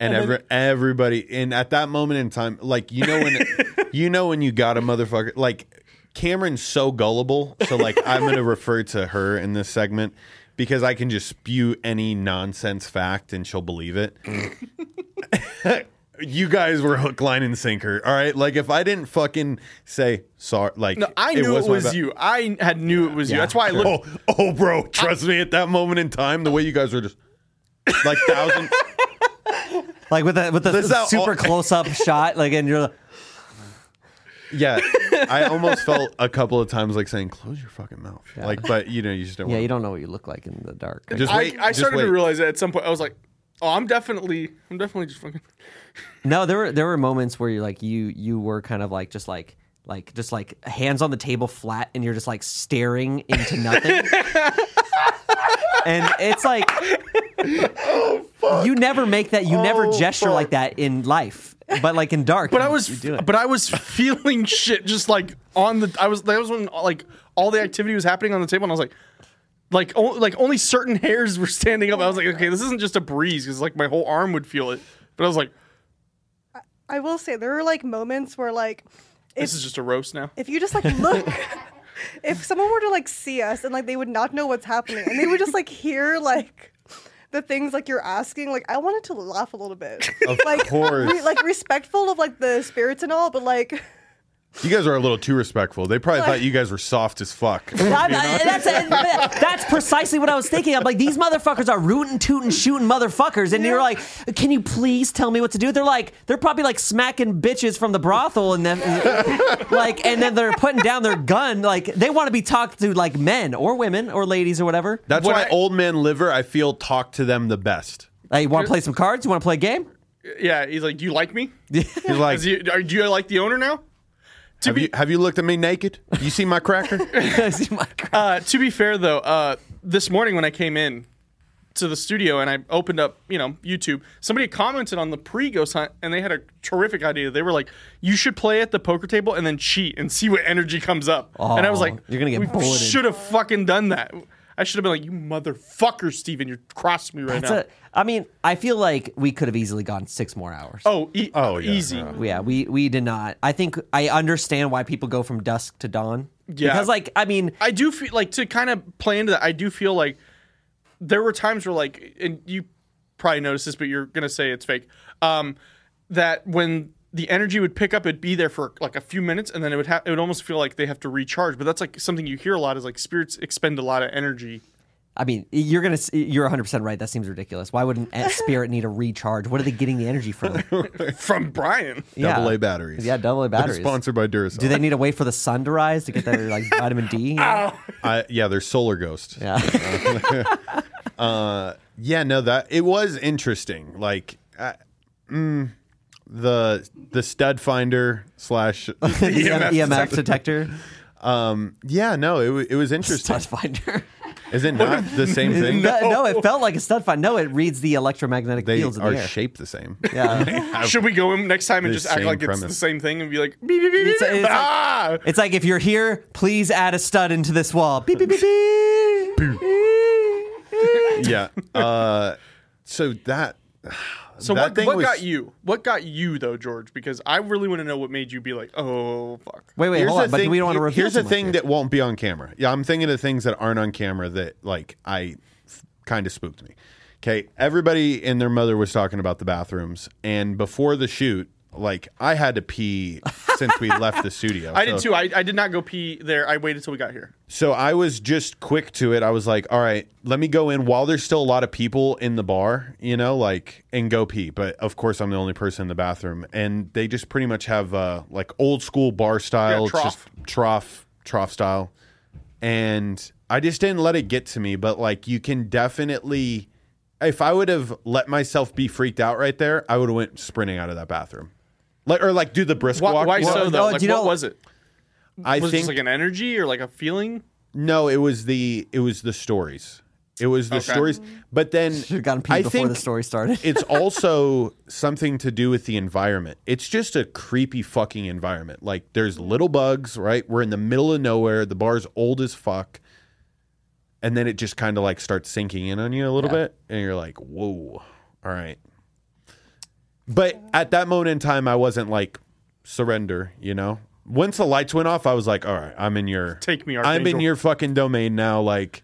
Speaker 2: And every, everybody, and at that moment in time, like you know when, you know when you got a motherfucker, like Cameron's so gullible. So like I'm gonna refer to her in this segment because I can just spew any nonsense fact and she'll believe it. you guys were hook, line, and sinker. All right, like if I didn't fucking say sorry, like
Speaker 1: No, I knew it
Speaker 2: my
Speaker 1: was
Speaker 2: bad-
Speaker 1: you. I had knew it was you.
Speaker 4: Yeah,
Speaker 1: That's why I looked.
Speaker 2: Oh, oh, bro, trust me. At that moment in time, the way you guys were just like thousand.
Speaker 4: like with the with the
Speaker 2: This
Speaker 4: super
Speaker 2: all-
Speaker 4: close up shot, like and you're.
Speaker 2: Yeah, I almost felt a couple of times like saying, "Close your fucking mouth." Like, but you know, you just don't.
Speaker 4: Yeah,
Speaker 2: want
Speaker 4: you don't know what you look like in the dark.
Speaker 2: Just
Speaker 1: I,
Speaker 2: wait.
Speaker 1: I
Speaker 2: just
Speaker 1: started
Speaker 2: wait.
Speaker 1: to realize that at some point. I was like, "Oh, I'm definitely, I'm definitely just fucking."
Speaker 4: No, there were there were moments where you like you you were kind of like just like like just like hands on the table flat and you're just like staring into nothing. and it's like oh fuck! you never make that you never oh, gesture like that in life. but like in dark.
Speaker 1: But I was,
Speaker 4: you do it.
Speaker 1: but I was feeling shit just like on the. I was that was when like all the activity was happening on the table, and I was like, like o- like only certain hairs were standing up. I was like, okay, this isn't just a breeze because like my whole arm would feel it. But I was like,
Speaker 3: I will say there were like moments where like
Speaker 1: this is just a roast now.
Speaker 3: if you just like look if someone were to like see us and like they would not know what's happening and they would just like hear like the things like you're asking like i wanted to laugh a little bit
Speaker 2: Of
Speaker 3: like
Speaker 2: course.
Speaker 3: re- like respectful of like the spirits and all but like
Speaker 2: You guys are a little too respectful. They probably thought you guys were soft as fuck.
Speaker 4: I- I- uh, that's, uh, that's precisely what I was thinking. I'm like, these motherfuckers are rooting, tooting, shooting motherfuckers, and you're like, can you please tell me what to do? They're like, they're probably like smacking bitches from the brothel, and then like, and then they're putting down their gun. Like, they want to be talked to like men or women or ladies or whatever.
Speaker 2: That's
Speaker 1: What
Speaker 2: why
Speaker 1: I-
Speaker 2: old man liver, I feel, talk to them the best.
Speaker 4: Hey, you want to play some cards? You want to play a game?
Speaker 1: Yeah, he's like, do you like me?
Speaker 2: He's like,
Speaker 1: Is you, are, do you like the owner now? To
Speaker 2: have
Speaker 1: be
Speaker 2: you, have you looked at me naked? You see my cracker?
Speaker 4: See my card.
Speaker 1: Uh, to be fair, though, uh, this morning when I came in to the studio and I opened up, you know, YouTube, somebody commented on the pre-ghost hunt and they had a terrific idea. They were like, "You should play at the poker table and then cheat and see what energy comes up." and I was
Speaker 4: Oh,
Speaker 1: like,
Speaker 4: you're gonna get
Speaker 1: we
Speaker 4: bulleted."
Speaker 1: Should have fucking done that. I should have been like, "You motherfucker, Steven, you're crossing me right
Speaker 4: That's
Speaker 1: now."
Speaker 4: a, I mean, I feel like we could have easily gone six more hours.
Speaker 1: oh, e-
Speaker 2: Oh, yeah,
Speaker 1: easy.
Speaker 2: yeah.
Speaker 4: Yeah, we we did not. I think I understand why people go from dusk to dawn.
Speaker 1: Yeah.
Speaker 4: because like I mean,
Speaker 1: I do feel like to kind of play into that. I do feel like there were times where like, and you probably noticed this, but you're gonna say it's fake. Um, that when the energy would pick up, it'd be there for like a few minutes, and then it would have it would almost feel like they have to recharge. But that's like something you hear a lot is like spirits expend a lot of energy.
Speaker 4: I mean, you're gonna you're 100 percent right. That seems ridiculous. Why wouldn't a spirit need a recharge? What are they getting the energy from?
Speaker 1: From Brian,
Speaker 4: Yeah.
Speaker 2: Double A batteries.
Speaker 4: Yeah, double A
Speaker 2: They're
Speaker 4: batteries.
Speaker 2: sponsored by Duracell.
Speaker 4: Do they need to wait for the sun to rise to get their like vitamin D?
Speaker 2: I, yeah, they're solar ghosts.
Speaker 4: Yeah,
Speaker 2: Yeah, no, that it was interesting. Like, uh, mm, the the stud finder slash.
Speaker 1: EMF
Speaker 4: EMF detector,
Speaker 2: um, yeah, no, it wa- it was interesting.
Speaker 4: stud finder.
Speaker 2: Is it not the same thing?
Speaker 4: no. no, it felt like a stud finder. No, it reads the electromagnetic
Speaker 2: They
Speaker 4: fields in
Speaker 2: are
Speaker 4: the air.
Speaker 2: shaped the same.
Speaker 4: yeah,
Speaker 1: should we go in next time and
Speaker 2: The
Speaker 1: just act
Speaker 2: same
Speaker 1: like it's the same thing and be like, beep, beep, beep,
Speaker 4: It's-
Speaker 1: beep,
Speaker 4: it's like-
Speaker 1: ah!
Speaker 4: it's like if you're here, please add a stud into this wall. Beep beep beep beep.
Speaker 2: yeah. Uh, so that.
Speaker 1: So
Speaker 2: that
Speaker 1: what,
Speaker 2: thing
Speaker 1: what
Speaker 2: was-
Speaker 1: got you? What got you though, George? Because I really want to know what made you be like, oh fuck.
Speaker 4: Wait, wait,
Speaker 2: Here's
Speaker 4: hold
Speaker 2: the
Speaker 4: on. But
Speaker 2: thing-
Speaker 4: we don't want to reveal
Speaker 2: Here's the thing
Speaker 4: here.
Speaker 2: that won't be on camera. Yeah, I'm thinking of things that aren't on camera that like I kind of spooked me. Okay, everybody and their mother was talking about the bathrooms, and before the shoot, like I had to pee since we left the studio.
Speaker 1: I did too. I, I did not go pee there. I waited till we got here.
Speaker 2: So I was just quick to it. I was like, all right, let me go in while there's still a lot of people in the bar, you know, like and go pee. But of course, I'm the only person in the bathroom, and they just pretty much have uh, like old school bar style,
Speaker 1: Yeah, trough.
Speaker 2: just trough, trough style. And I just didn't let it get to me. But like, you can definitely, if I would have let myself be freaked out right there, I would have went sprinting out of that bathroom, like or like do the brisk
Speaker 1: Why,
Speaker 2: walk.
Speaker 1: why so though? like,
Speaker 4: do you
Speaker 1: what
Speaker 4: know-
Speaker 1: was it?
Speaker 2: I
Speaker 1: Was it
Speaker 2: think
Speaker 1: just like an energy or like a feeling?
Speaker 2: No, it was the it was the stories. It was the
Speaker 1: Okay.
Speaker 2: stories. But then
Speaker 4: Should have gotten pee
Speaker 2: I
Speaker 4: before
Speaker 2: think
Speaker 4: the story started.
Speaker 2: it's also something to do with the environment. It's just a creepy fucking environment. Like there's little bugs, right? We're in the middle of nowhere. The bar's old as fuck. And then it just kind of like starts sinking in on you a little
Speaker 4: Yeah.
Speaker 2: bit and you're like, "Whoa. All right." But at that moment in time I wasn't like surrender, you know? Once the lights went off, I was like, "All right, I'm in your
Speaker 1: Take me,
Speaker 2: I'm in
Speaker 1: Archangel.
Speaker 2: your fucking domain now. Like,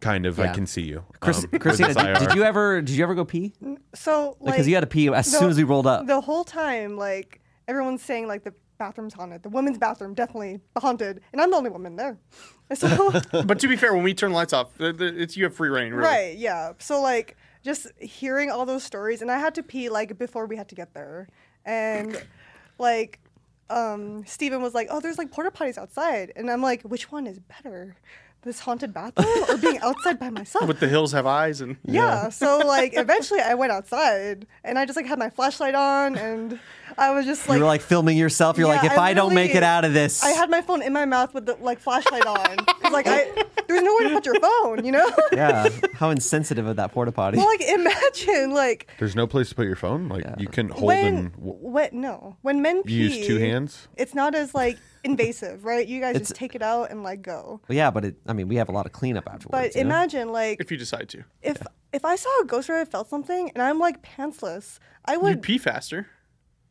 Speaker 2: kind of, I
Speaker 4: Yeah.
Speaker 2: can see you.
Speaker 4: Chris,
Speaker 2: um, with
Speaker 4: Christina,
Speaker 2: this
Speaker 4: did,
Speaker 2: IR.
Speaker 4: did you ever did you ever go pee?
Speaker 3: So like
Speaker 4: Because you had to pee as
Speaker 3: the-
Speaker 4: soon as we rolled up.
Speaker 3: the whole time, like everyone's saying, like the bathroom's haunted. The women's bathroom definitely haunted, and I'm the only woman there. So
Speaker 1: But to be fair, when we turn the lights off, the- the- it's you have free reign, really.
Speaker 3: right, yeah. So like just hearing all those stories, and I had to pee like before we had to get there, and like um Steven was like, "Oh, there's like porta potties outside," and I'm like, "Which one is better?" This haunted bathroom or being outside by myself?
Speaker 1: With the hills have eyes and
Speaker 3: Yeah. So like eventually I went outside and I just like had my flashlight on and I was just like
Speaker 4: you were like filming yourself. You're
Speaker 3: Yeah,
Speaker 4: like, if I, don't make it out of this,
Speaker 3: I had my phone in my mouth with the like flashlight on. like I there there's nowhere to put your phone, you know?
Speaker 4: Yeah. How insensitive of that porta potty.
Speaker 3: well, like imagine like
Speaker 2: There's no place to put your phone. Like you can hold
Speaker 3: when
Speaker 2: and w-
Speaker 3: what no when men pee,
Speaker 2: you use two hands.
Speaker 3: It's not as like invasive, right? You guys
Speaker 4: It's-
Speaker 3: just take it out and like go.
Speaker 4: Well, yeah, but it, I mean, we have a lot of cleanup afterwards.
Speaker 3: But
Speaker 4: you know?
Speaker 3: imagine like
Speaker 1: If you decide to,
Speaker 3: if if I saw a ghost or I felt something and I'm like pantsless, I
Speaker 1: you'd
Speaker 3: would,
Speaker 1: pee faster.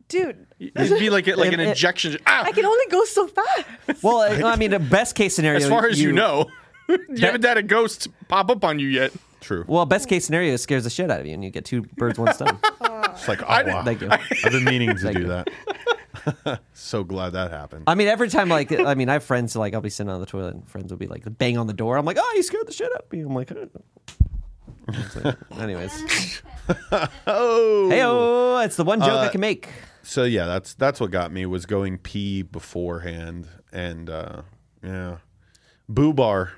Speaker 3: dude.
Speaker 1: It'd be like a, like an
Speaker 4: It- it-
Speaker 1: injection. Ah!
Speaker 3: I can only go so fast.
Speaker 4: Well, I I mean, the best case scenario.
Speaker 1: as far as you, know, you haven't had a ghost pop up on you yet.
Speaker 2: True.
Speaker 4: Well, best case scenario it scares the shit out of you, and you get two birds, one stone.
Speaker 2: it's like oh wow.
Speaker 4: Thank you.
Speaker 2: I've been meaning to
Speaker 4: Thank
Speaker 2: do
Speaker 4: you.
Speaker 2: that. so glad that happened.
Speaker 4: I mean, every time, like, I mean, I have friends who, like, I'll be sitting on the toilet, and friends will be like, bang on the door. I'm like, oh, you scared the shit out of me. I'm like. It's like- anyways,
Speaker 2: oh.
Speaker 4: hey, oh, it's the one joke I
Speaker 2: Uh,
Speaker 4: can make.
Speaker 2: So yeah, that's that's what got me was going pee beforehand and uh yeah. Boo Bar.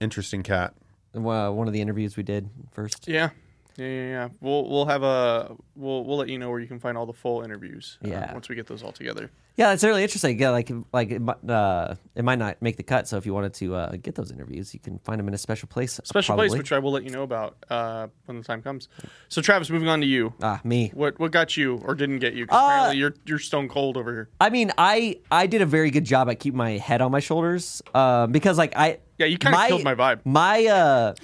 Speaker 2: Interesting cat.
Speaker 4: Well, one of the interviews we did first.
Speaker 1: Yeah. Yeah, yeah, yeah. We'll we'll have a we'll we'll let you know where you can find all the full interviews. uh,
Speaker 4: Yeah.
Speaker 1: once we get those all together.
Speaker 4: Yeah, it's really interesting. Yeah, like like it, might- uh, it might not make the cut. So if you wanted to uh, get those interviews, you can find them in a special place.
Speaker 1: Special
Speaker 4: probably.
Speaker 1: place, which I will let you know about uh, when the time comes. So, Travis, moving on to you.
Speaker 4: ah me.
Speaker 1: What what got you or didn't get you? 'Cause
Speaker 4: Uh,
Speaker 1: apparently, you're you're stone cold over here.
Speaker 4: I mean, I I did a very good job at keeping my head on my shoulders um, because like I
Speaker 1: Yeah, you kinda
Speaker 4: my-
Speaker 1: killed my vibe.
Speaker 4: My uh,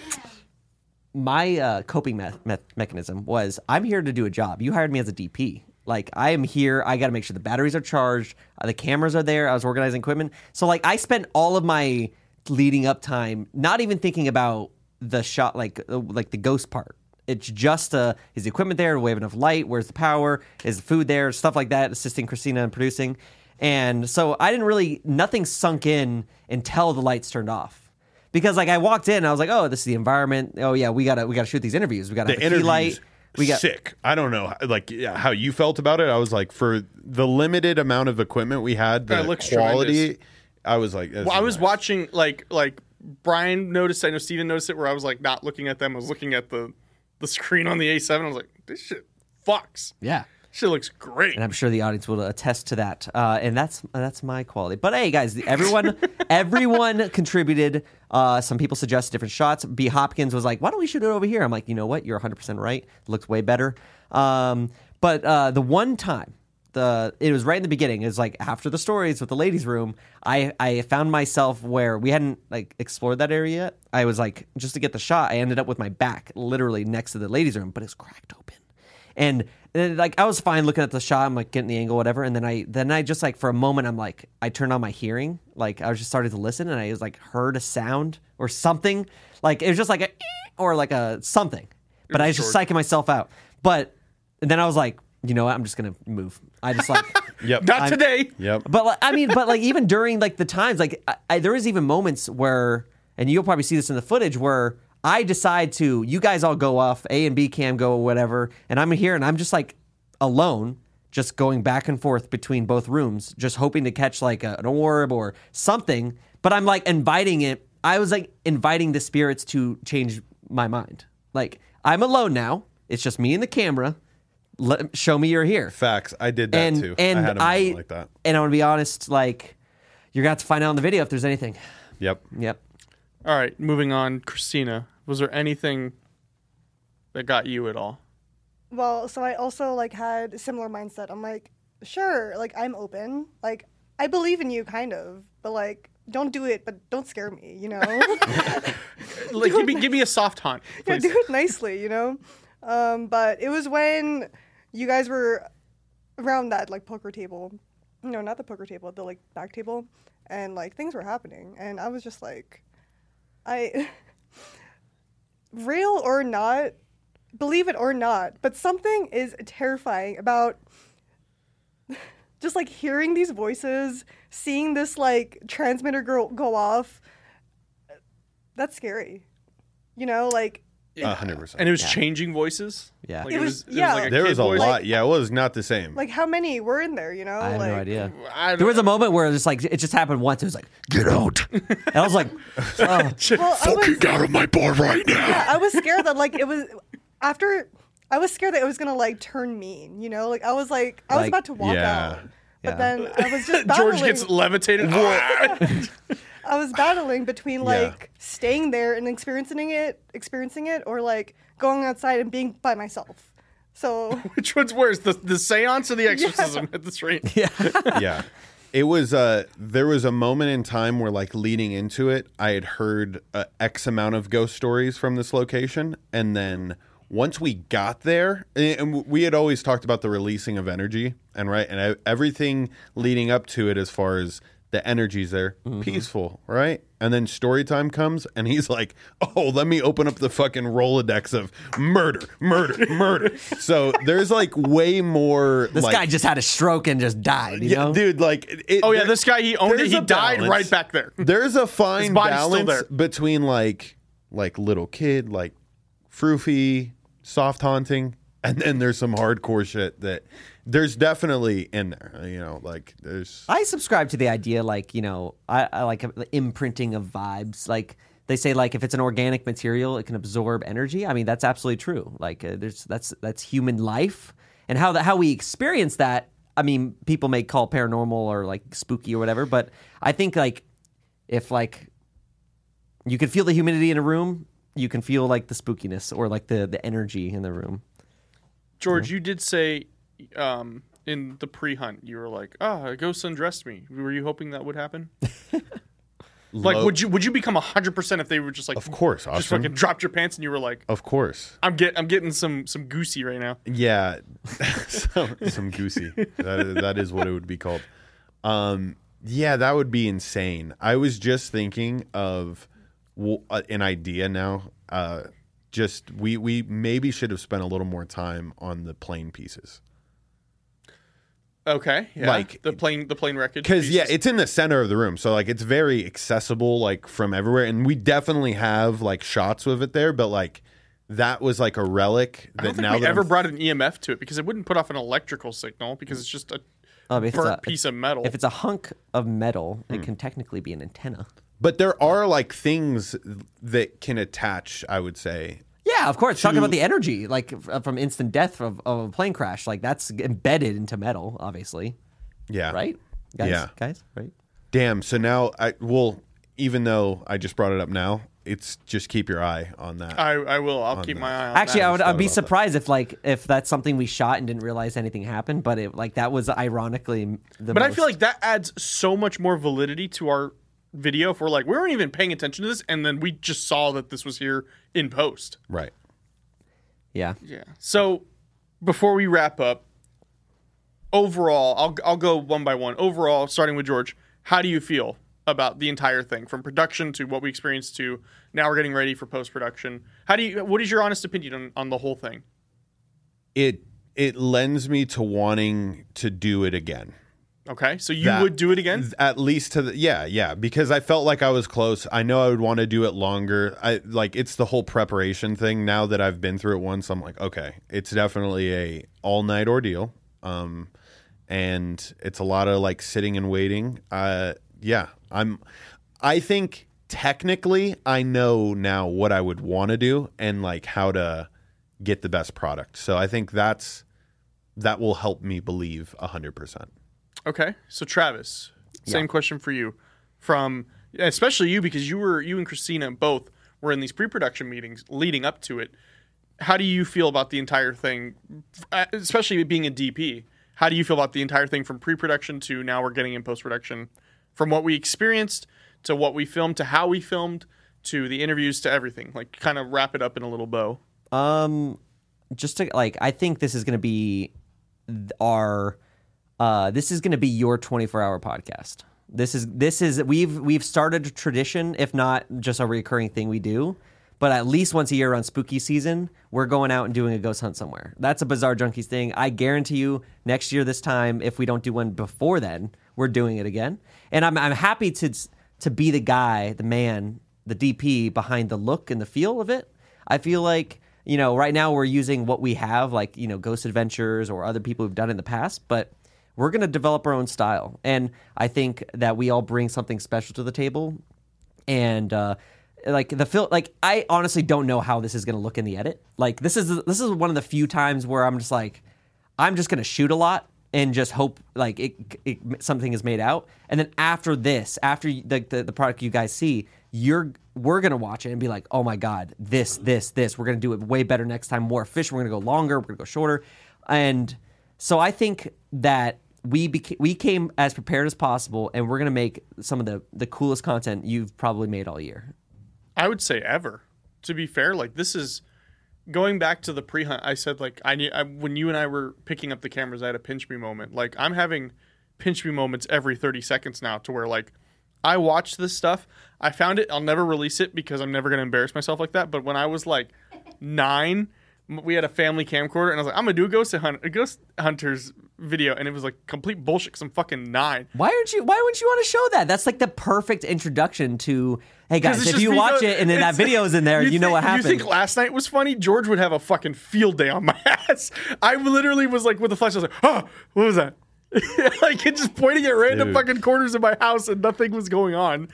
Speaker 4: my uh, coping me- me- mechanism was I'm here to do a job. You hired me as a DP. Like I am here. I got to make sure the batteries are charged, uh, the cameras are there. I was organizing equipment, so like I spent all of my leading up time not even thinking about the shot, like uh, like the ghost part. It's just uh, is the equipment there? Do we have enough light? Where's the power? Is the food there? Stuff like that. Assisting Christina in producing, and so I didn't really nothing sunk in until the lights turned off because like I walked in, I was like, oh, this is the environment. Oh yeah, we gotta we gotta shoot these interviews. We gotta
Speaker 2: The
Speaker 4: have a key light. We got
Speaker 2: sick. I don't know like yeah, how you felt about it. I was like for the limited amount of equipment we had, the
Speaker 1: That looks
Speaker 2: quality
Speaker 1: tremendous.
Speaker 2: I was like
Speaker 1: Well, I was
Speaker 2: nice.
Speaker 1: watching like like Brian noticed. I know Steven noticed it. Where I was like not looking at them. I was looking at the the screen on the A7. I was like, this shit fucks.
Speaker 4: yeah.
Speaker 1: Shit looks great.
Speaker 4: And I'm sure the audience will attest to that. Uh, and that's that's my quality. But hey, guys, everyone everyone contributed. Uh, some people suggested different shots. B. Hopkins was like, "Why don't we shoot it over here?" I'm like, "You know what? You're 100 percent right. It looks way better." Um, but uh, the one time, the it was right in the beginning. It was like after the stories with the ladies' room. I I found myself where we hadn't like explored that area yet. I was like, just to get the shot, I ended up with my back literally next to the ladies' room, but it's cracked open. And, and like I was fine looking at the shot, I'm like getting the angle, whatever. And then I then I just like for a moment I'm like I turned on my hearing, like I was just started to listen, and I was like heard a sound or something, like it was just like a or like a something. But I was just psyching myself out. But and then I was like, you know what? I'm just gonna move. I just like.
Speaker 2: Yep.
Speaker 1: not today.
Speaker 2: Yep.
Speaker 4: But like, I mean, but like even during like the times, like I, I, there was even moments where, and you'll probably see this in the footage where I decide to, you guys all go off, A and B cam go whatever, and I'm here and I'm just like alone, just going back and forth between both rooms, just hoping to catch like a, an orb or something. But I'm like inviting it. I was like inviting the spirits to change my mind. Like I'm alone now. It's just me and the camera. Let, show me you're here
Speaker 2: Facts. I did that
Speaker 4: and
Speaker 2: too.
Speaker 4: and
Speaker 2: I had a
Speaker 4: I,
Speaker 2: like that.
Speaker 4: and I want to be honest, like you're gonna have to find out in the video if there's anything.
Speaker 2: Yep.
Speaker 4: Yep.
Speaker 1: All right, moving on. Christina, was there anything that got you at all?
Speaker 3: Well, so I also like had a similar mindset. I'm like, sure, like I'm open. Like I believe in you kind of, but like don't do it, but don't scare me, you know?
Speaker 1: Like, give me give me a soft haunt,
Speaker 3: yeah, do it nicely, you know? Um, but it was when you guys were around that like poker table. No, not the poker table, the like back table. And like things were happening. And I was just like I real or not, believe it or not, but something is terrifying about just like hearing these voices, seeing this like transmitter go, go off. That's scary. You know, like
Speaker 2: hundred percent.
Speaker 1: And it was
Speaker 4: Yeah.
Speaker 1: changing voices.
Speaker 4: Yeah.
Speaker 1: like
Speaker 3: It was- yeah.
Speaker 1: like a
Speaker 2: There
Speaker 1: kid
Speaker 2: was a
Speaker 1: voice.
Speaker 2: lot. Yeah, it was not the same.
Speaker 3: like how many were in there, you know?
Speaker 4: I have
Speaker 3: like,
Speaker 4: no idea.
Speaker 1: I
Speaker 4: There was a moment where it's like it just happened once. It was like get out, and I was like, oh,
Speaker 3: Well, I was,
Speaker 2: out of my bar right now.
Speaker 3: yeah, I was scared that like it was after I was scared that it was gonna like turn mean, you know? Like I was like I was
Speaker 4: Like-
Speaker 3: about to walk
Speaker 2: Yeah.
Speaker 3: out. But
Speaker 4: Yeah.
Speaker 3: then I was just
Speaker 1: George
Speaker 3: battling.
Speaker 1: gets levitated. Ah!
Speaker 3: I I was battling between
Speaker 2: Yeah.
Speaker 3: like staying there and experiencing it, experiencing it, or like going outside and being by myself. So
Speaker 1: Which one's worse, the the seance or the exorcism at this rate?
Speaker 4: Yeah.
Speaker 2: yeah. It was uh there was a moment in time where like leading into it, I had heard uh, X amount of ghost stories from this location and then once we got there and we had always talked about the releasing of energy and right and everything leading up to it as far as the energy's there mm-hmm. peaceful right and then story time comes and he's like oh let me open up the fucking rolodex of murder murder murder so there's like way more
Speaker 4: This
Speaker 2: like,
Speaker 4: guy just had a stroke and just died. You
Speaker 2: yeah,
Speaker 4: know?
Speaker 2: dude. Like, it,
Speaker 1: Oh yeah,
Speaker 2: there-
Speaker 1: this guy he owned it. He died
Speaker 2: balance.
Speaker 1: right back there.
Speaker 2: There's a fine balance between like, like little kid, like froofy, soft haunting, and then there's some hardcore shit that there's definitely in there. You know, like there's.
Speaker 4: I subscribe to the idea, like you know, I, I like the imprinting of vibes. Like they say, like if it's an organic material, it can absorb energy. I mean, that's absolutely true. Like uh, there's that's that's human life, and how that how we experience that. I mean, people may call paranormal or like spooky or whatever, but I think like if like you can feel the humidity in a room, you can feel like the spookiness or like the the energy in the room.
Speaker 1: George, you did say um, in the pre-hunt, you were like, "Ah, a ghost undressed me." Were you hoping that would happen? Like,
Speaker 2: low-
Speaker 1: would you would you become hundred percent if they were just like,
Speaker 2: Of course,
Speaker 1: just fucking dropped your pants and you were like,
Speaker 2: Of course.
Speaker 1: "I'm get I'm getting some some goosey right now."
Speaker 2: Yeah, some, some goosey. That is, that is what it would be called. Um, yeah, that would be insane. I was just thinking of w- uh, an idea now. Uh, just we we maybe should have spent a little more time on the plane pieces
Speaker 1: Okay, yeah.
Speaker 2: Like-
Speaker 1: the plane the plane wreckage.
Speaker 2: because yeah, it's in the center of the room, so like it's very accessible like from everywhere, and we definitely have like shots of it there. But like that was like a relic
Speaker 1: I
Speaker 2: that
Speaker 1: don't think
Speaker 2: now
Speaker 1: we
Speaker 2: that
Speaker 1: ever
Speaker 2: I'm-
Speaker 1: brought an EMF to it because it wouldn't put off an electrical signal because it's just a
Speaker 4: Um, if, it's
Speaker 1: burnt
Speaker 4: a,
Speaker 1: piece of metal.
Speaker 4: if it's a hunk of metal,
Speaker 2: Hmm.
Speaker 4: it can technically be an antenna.
Speaker 2: but there are like things that can attach. I would say
Speaker 4: Yeah, of course. Talking about the energy, like uh, from instant death of, of a plane crash, like that's embedded into metal, obviously,
Speaker 2: Yeah.
Speaker 4: right? Guys,
Speaker 2: Yeah.
Speaker 4: guys, right?
Speaker 2: Damn. So now I well, even though I just brought it up now, it's just keep your eye on that.
Speaker 1: I, I will. I'll keep
Speaker 2: that.
Speaker 1: my eye on
Speaker 4: Actually,
Speaker 1: that.
Speaker 4: I would I'd be
Speaker 2: about that.
Speaker 4: surprised if like if that's something we shot and didn't realize anything happened, but it like that was ironically the.
Speaker 1: But I feel like that adds so much more validity to our video. If we're like, we weren't even paying attention to this, and then we just saw that this was here in post.
Speaker 2: right.
Speaker 4: yeah,
Speaker 1: Yeah. So before we wrap up, overall, I'll I'll go one by one. Overall, starting with George, how do you feel about the entire thing, from production to what we experienced to now we're getting ready for post production? How do you? What is your honest opinion on, on the whole thing?
Speaker 2: It it lends me to wanting to do it again.
Speaker 1: Okay, so you
Speaker 2: That-
Speaker 1: would do it again?
Speaker 2: At least to the yeah, yeah, because I felt like I was close. I know I would want to do it longer. I like it's the whole preparation thing. Now that I've been through it once, I'm like, okay, it's definitely a all night ordeal. Um and it's a lot of like sitting and waiting. Uh yeah, I'm I think technically I know now what I would want to do and like how to get the best product. So I think that's that will help me believe 100%.
Speaker 1: Okay, so Travis, same question for you. From especially you because you were you and Christina both were in these pre-production meetings leading up to it. How do you feel about the entire thing, Uh, especially being a DP? How do you feel about the entire thing from pre-production to now we're getting in post-production? From what we experienced to what we filmed to how we filmed to the interviews to everything. Like kind of wrap it up in a little bow.
Speaker 4: Um, just to like, I think this is going to be th- our, uh, this is going to be your 24 hour podcast. This is this is we've we've started a tradition, if not just a recurring thing we do. But at least once a year around spooky season, we're going out and doing a ghost hunt somewhere. That's a Bizarre Junkeez thing. I guarantee you, next year this time, if we don't do one before then, we're doing it again. And I'm I'm happy to to be the guy, the man, the DP behind the look and the feel of it. I feel like you know right now we're using what we have, like you know Ghost Adventures or other people who've done in the past, but we're going to develop our own style. And I think that we all bring something special to the table. And uh, like the film, like I honestly don't know how this is going to look in the edit. Like this is this is one of the few times where I'm just like, I'm just going to shoot a lot and just hope like it, it something is made out. And then after this, after the, the the product you guys see, you're we're gonna watch it and be like, oh my god, this this this. We're gonna do it way better next time. More efficient. We're gonna go longer. We're gonna go shorter. And so I think that we beca- we came as prepared as possible, and we're gonna make some of the the coolest content you've probably made all year.
Speaker 1: I would say ever. To be fair, like this is going back to the pre-hunt. I said like I need I, when you and I were picking up the cameras, I had a pinch me moment. Like I'm having pinch me moments every 30 seconds now, to where like I watch this stuff. I found it. I'll never release it because I'm never gonna embarrass myself like that. But when I was like nine, we had a family camcorder, and I was like, I'm gonna do a ghost hunt, a ghost hunters video, and it was like complete bullshit. Cause I'm fucking nine.
Speaker 4: Why aren't you? Why wouldn't you want to show that? That's like the perfect introduction to. Hey guys, if you watch
Speaker 1: go-
Speaker 4: it and then that
Speaker 1: it's-
Speaker 4: video is in there, you, know
Speaker 1: think-
Speaker 4: what happened.
Speaker 1: You think last night was funny? George would have a fucking field day on my ass. I literally was like with the flash. I was like, oh, what was that? like it just pointing at random
Speaker 2: Dude.
Speaker 1: fucking corners of my house and nothing was going on.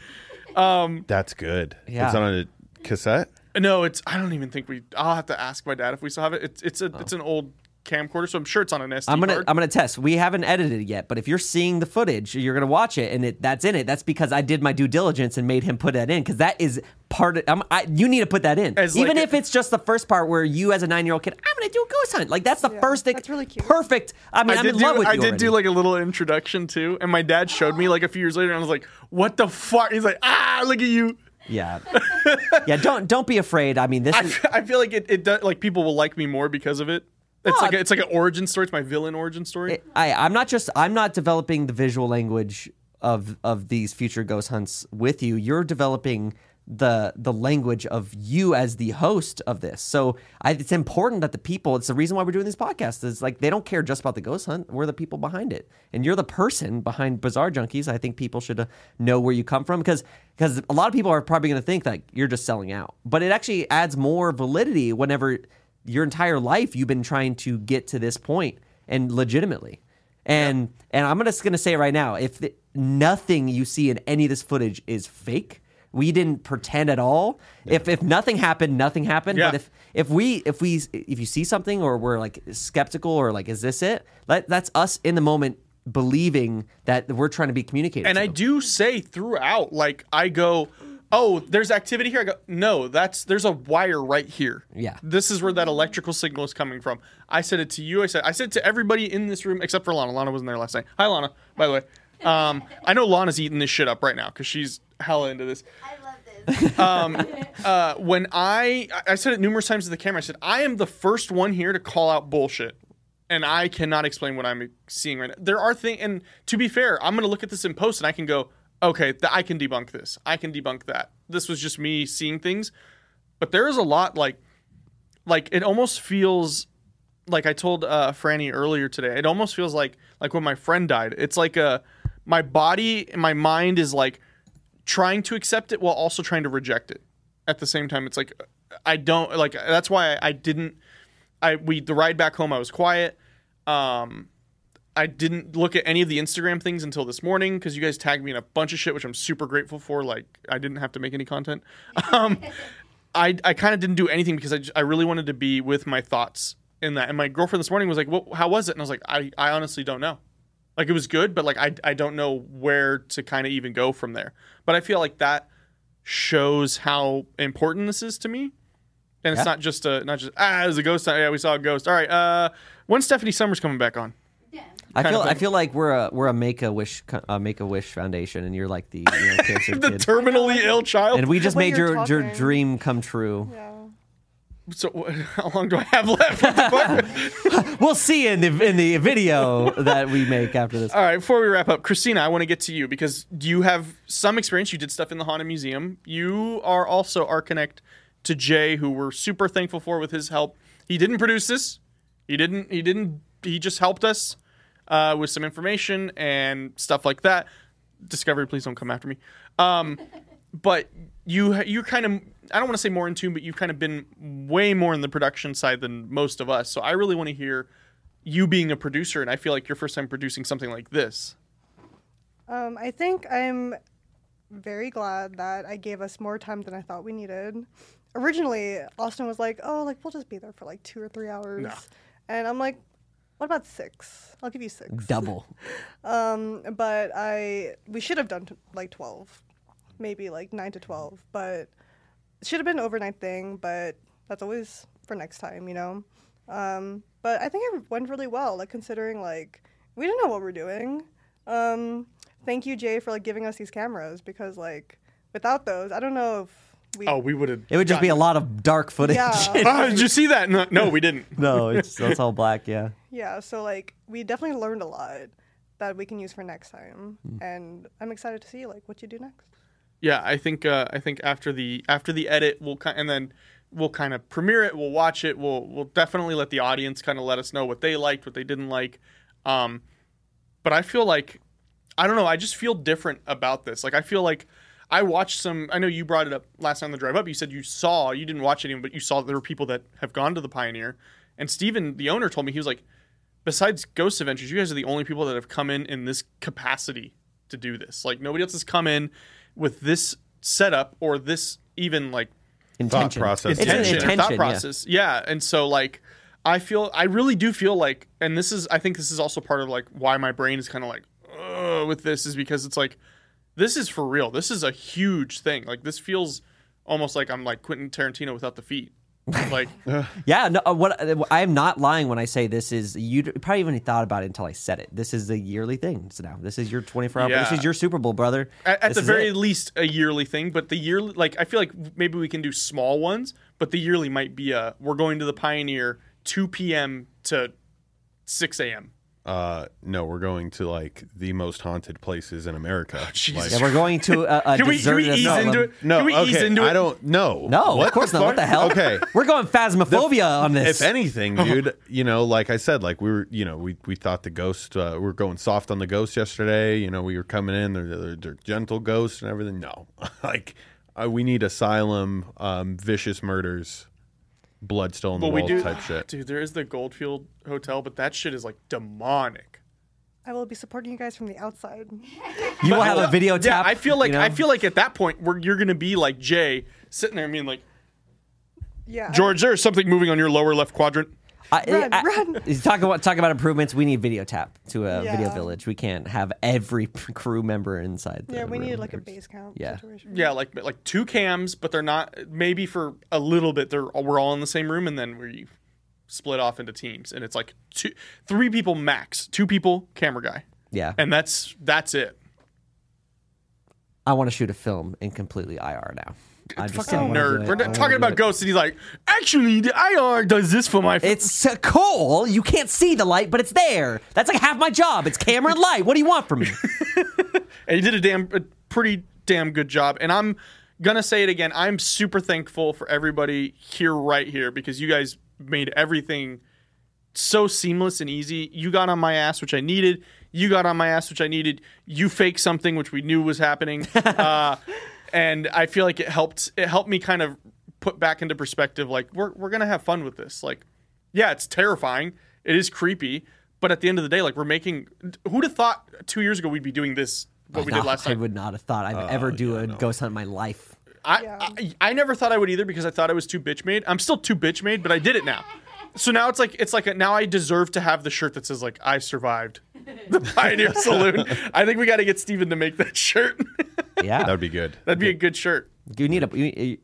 Speaker 2: Um, That's good.
Speaker 4: Yeah.
Speaker 2: It's on a cassette.
Speaker 1: No, it's. I don't even think we. I'll have to ask my dad if we still have it. It's it's a it's an old camcorder, so I'm sure it's on an SD
Speaker 4: I'm gonna
Speaker 1: card.
Speaker 4: I'm gonna test. We haven't edited it yet, but if you're seeing the footage, you're gonna watch it, and it, that's in it. That's because I did my due diligence and made him put that in because that is part of. I'm, I, you need to put that in,
Speaker 1: As
Speaker 4: even
Speaker 1: like
Speaker 4: if
Speaker 1: a-
Speaker 4: it's just the first part where you, as a nine year old kid, I'm gonna do a ghost hunt. Like that's the
Speaker 3: Yeah,
Speaker 4: first thing.
Speaker 3: that's really cute.
Speaker 4: Perfect. I mean,
Speaker 1: I
Speaker 4: I'm
Speaker 1: did
Speaker 4: in love
Speaker 1: do.
Speaker 4: with
Speaker 1: I
Speaker 4: you
Speaker 1: did do like a little introduction too, and my dad showed me like a few years later, and I was like, "What the fuck?" He's like, "Ah, look at you."
Speaker 4: Yeah, yeah. Don't don't be afraid. I mean, this
Speaker 1: I,
Speaker 4: is.
Speaker 1: I feel like it, it does, like people will like me more because of it. It's
Speaker 4: No,
Speaker 1: like a, it's like an origin story. It's my villain origin story.
Speaker 4: I, I'm not just I'm not developing the visual language of of these future ghost hunts with you. You're developing the the language of you as the host of this. So I, it's important that the people. It's the reason why we're doing this podcast. Is like they don't care just about the ghost hunt. We're the people behind it, and you're the person behind Bizarre Junkeez. I think people should uh, know where you come from because because a lot of people are probably going to think that you're just selling out, but it actually adds more validity whenever your entire life you've been trying to get to this point and legitimately. And and I'm just gonna say it right now, if the, nothing you see in any of this footage is fake, we didn't pretend at all. If if nothing happened, nothing happened.
Speaker 1: Yeah.
Speaker 4: But if if we if we if you see something or we're like skeptical or like is this it? Let, that's us in the moment believing that we're trying to be communicated.
Speaker 1: and. I do say throughout, like I go, "Oh, there's activity here." I go, "No, that's there's a wire right here."
Speaker 4: Yeah.
Speaker 1: this is where that electrical signal is coming from. I said it to you. I said I said it to everybody in this room except for Lana. Lana wasn't there last night. Hi, Lana. By the way, um, I know Lana's eating this shit up right now because she's hella into this.
Speaker 5: I love this.
Speaker 1: uh, when I I said it numerous times to the camera, I said I am the first one here to call out bullshit, and I cannot explain what I'm seeing right now. There are things, and to be fair, I'm gonna look at this in post and I can go, okay, th- I can debunk this, I can debunk that. This was just me seeing things, but there is a lot like, like it almost feels like I told uh, Franny earlier today. It almost feels like like when my friend died. It's like a my body and my mind is like trying to accept it while also trying to reject it at the same time. It's like I don't like that's why I, I didn't. I we the ride back home I was quiet. Um, I didn't look at any of the Instagram things until this morning because you guys tagged me in a bunch of shit, which I'm super grateful for. Like I didn't have to make any content. Um, I I kind of didn't do anything because I, I really wanted to be with my thoughts in that. And my girlfriend this morning was like, "What? How was it?" And I was like, "I I honestly don't know." Like it was good, but like I I don't know where to kind of even go from there. But I feel like that shows how important this is to me. And it's
Speaker 4: Yeah.
Speaker 1: not just a not just ah, it was a ghost. Yeah, we saw a ghost. All right, uh, when's Stephanie Summers coming back on?
Speaker 5: Yeah.
Speaker 4: I feel I feel like we're a we're a make a wish co- uh, make a wish foundation, and you're like the you know, cancer
Speaker 1: the
Speaker 4: kid.
Speaker 1: terminally ill child.
Speaker 4: and we just
Speaker 3: When
Speaker 4: made
Speaker 3: you're
Speaker 4: your your dream come true.
Speaker 3: Yeah.
Speaker 1: So how long do I have left? What the fuck?
Speaker 4: We'll see in the in the video that we make after this.
Speaker 1: All right, before we wrap up, Christina, I want to get to you because you have some experience. You did stuff in the Haunted Museum. You are also our connect to Jay, who we're super thankful for with his help. He didn't produce this. He didn't. He didn't. He just helped us uh, with some information and stuff like that. Discovery, please don't come after me. Um, but you you kind of I don't want to say more in tune, but you've kind of been way more in the production side than most of us. So I really want to hear you being a producer, and I feel like your first time producing something like this.
Speaker 3: Um, I think I'm very glad that I gave us more time than I thought we needed. Originally, Austin was like, "Oh, like we'll just be there for like two or three hours,"
Speaker 1: No.
Speaker 3: and I'm like, What about six? I'll give you six.
Speaker 4: Double.
Speaker 3: Um, but I we should have done t- like twelve, maybe like nine to twelve. But it should have been an overnight thing. But that's always for next time, you know. Um, but I think it went really well, like considering like we didn't know what we're doing. Um, thank you, Jay, for like giving us these cameras because like without those, I don't know if we.
Speaker 1: Oh, we would have.
Speaker 4: It would just be a lot of dark footage.
Speaker 3: Yeah.
Speaker 1: Ah, did you see that? No, no we didn't.
Speaker 4: no, it's that's all black. Yeah.
Speaker 3: Yeah, so like we definitely learned a lot that we can use for next time,
Speaker 1: Hmm.
Speaker 3: and I'm excited to see like what you do next.
Speaker 1: Yeah, I think uh, I think after the after the edit, we'll kind and then we'll kind of premiere it. We'll watch it. We'll we'll definitely let the audience kind of let us know what they liked, what they didn't like. Um, but I feel like I don't know. I just feel different about this. Like I feel like I watched some. I know you brought it up last night on the drive up. You said you saw. You didn't watch any, but you saw there were people that have gone to the Pioneer. And Steven, the owner, told me he was like, besides Ghost Adventures, you guys are the only people that have come in in this capacity to do this. Like nobody else has come in with this setup or this even like
Speaker 4: Intention.
Speaker 2: process.
Speaker 4: It's an
Speaker 1: intention, or
Speaker 4: intention.
Speaker 1: thought process. Yeah. And so like I feel I really do feel like and this is I think this is also part of like why my brain is kind of like Ugh, with this is because it's like this is for real. This is a huge thing. Like this feels almost like I'm like Quentin Tarantino without the feet. Like
Speaker 4: Yeah, no. uh, What I am not lying when I say this is you probably even thought about it until I said it. This is a yearly thing. So now this is your 24 hour. This is your Super Bowl, brother.
Speaker 1: at, at the very
Speaker 4: it.
Speaker 1: least a yearly thing, but the yearly like I feel like maybe we can do small ones, but the yearly might be a we're going to the Pioneer 2 p.m. to 6 a.m.
Speaker 2: Uh, no, we're going to like the most haunted places in America.
Speaker 1: Jesus.
Speaker 2: Like-
Speaker 4: Yeah, we're going to a, a
Speaker 1: Can we, can we ease
Speaker 4: asylum.
Speaker 1: into it?
Speaker 2: no,
Speaker 1: can we
Speaker 2: okay,
Speaker 1: ease into it?
Speaker 2: I don't know.
Speaker 4: No,
Speaker 2: What
Speaker 4: of course not. What the hell?
Speaker 2: Okay.
Speaker 4: we're going phasmophobia on this.
Speaker 2: If anything, dude, you know, like I said, like we were, you know, we, we thought the ghost, uh, we are going soft on the ghost yesterday. You know, we were coming in, they're, they're, they're gentle ghosts and everything. No, like uh, we need asylum, um, vicious murders, blood still in the
Speaker 1: But we do,
Speaker 2: type shit.
Speaker 1: dude. There is the Goldfield Hotel, but that shit is like demonic.
Speaker 3: I will be supporting you guys from the outside.
Speaker 4: you will have a video tap. Yeah.
Speaker 1: I feel like
Speaker 4: you know?
Speaker 1: I feel like at that point where you're gonna be like Jay sitting there, I mean like,
Speaker 3: Yeah, I-
Speaker 1: George, there's something moving on your lower left quadrant.
Speaker 4: I,
Speaker 3: Run,
Speaker 4: I-
Speaker 3: run.
Speaker 4: He's talking about talk about improvements. We need video tap to a
Speaker 3: Yeah.
Speaker 4: video village. We can't have every crew member inside. The
Speaker 3: yeah, we
Speaker 4: room.
Speaker 3: needed like a base count
Speaker 4: Yeah.
Speaker 3: situation.
Speaker 1: Yeah, like like two cams, but they're not. Maybe for a little bit, they're we're all in the same room, and then we split off into teams, and it's like two, three people max, two people, camera guy,
Speaker 4: Yeah,
Speaker 1: and that's that's it.
Speaker 4: I want to shoot a film in completely IR now. I just
Speaker 1: Fucking
Speaker 4: don't wanna do
Speaker 1: nerd. We're not talking about ghosts, and he's like, actually, the IR does this for my. f-"
Speaker 4: It's uh, cool. You can't see the light, but it's there. That's like half my job. It's camera and light. What do you want from me?
Speaker 1: and he did a damn, a pretty damn good job. And I'm gonna say it again. I'm super thankful for everybody here, right here, because you guys made everything so seamless and easy. You got on my ass, which I needed. You got on my ass, which I needed. You faked something, which we knew was happening. uh, and I feel like it helped. It helped me kind of put back into perspective. Like we're we're gonna have fun with this. Like, yeah, it's terrifying. It is creepy. But at the end of the day, like we're making. Who'd have thought two years ago we'd be doing this? What we
Speaker 4: No,
Speaker 1: did last
Speaker 4: I
Speaker 1: time.
Speaker 4: would not have thought I'd oh, ever do a ghost hunt in my life.
Speaker 1: I,
Speaker 3: Yeah.
Speaker 1: I I never thought I would either because I thought I was too bitch made. I'm still too bitch made, but I did it now. So now it's like it's like a, now I deserve to have the shirt that says like I survived the Pioneer Saloon. I think we got to get Steven to make that shirt.
Speaker 4: Yeah,
Speaker 2: That would be good.
Speaker 1: That'd be a good shirt.
Speaker 4: you need a. You, you-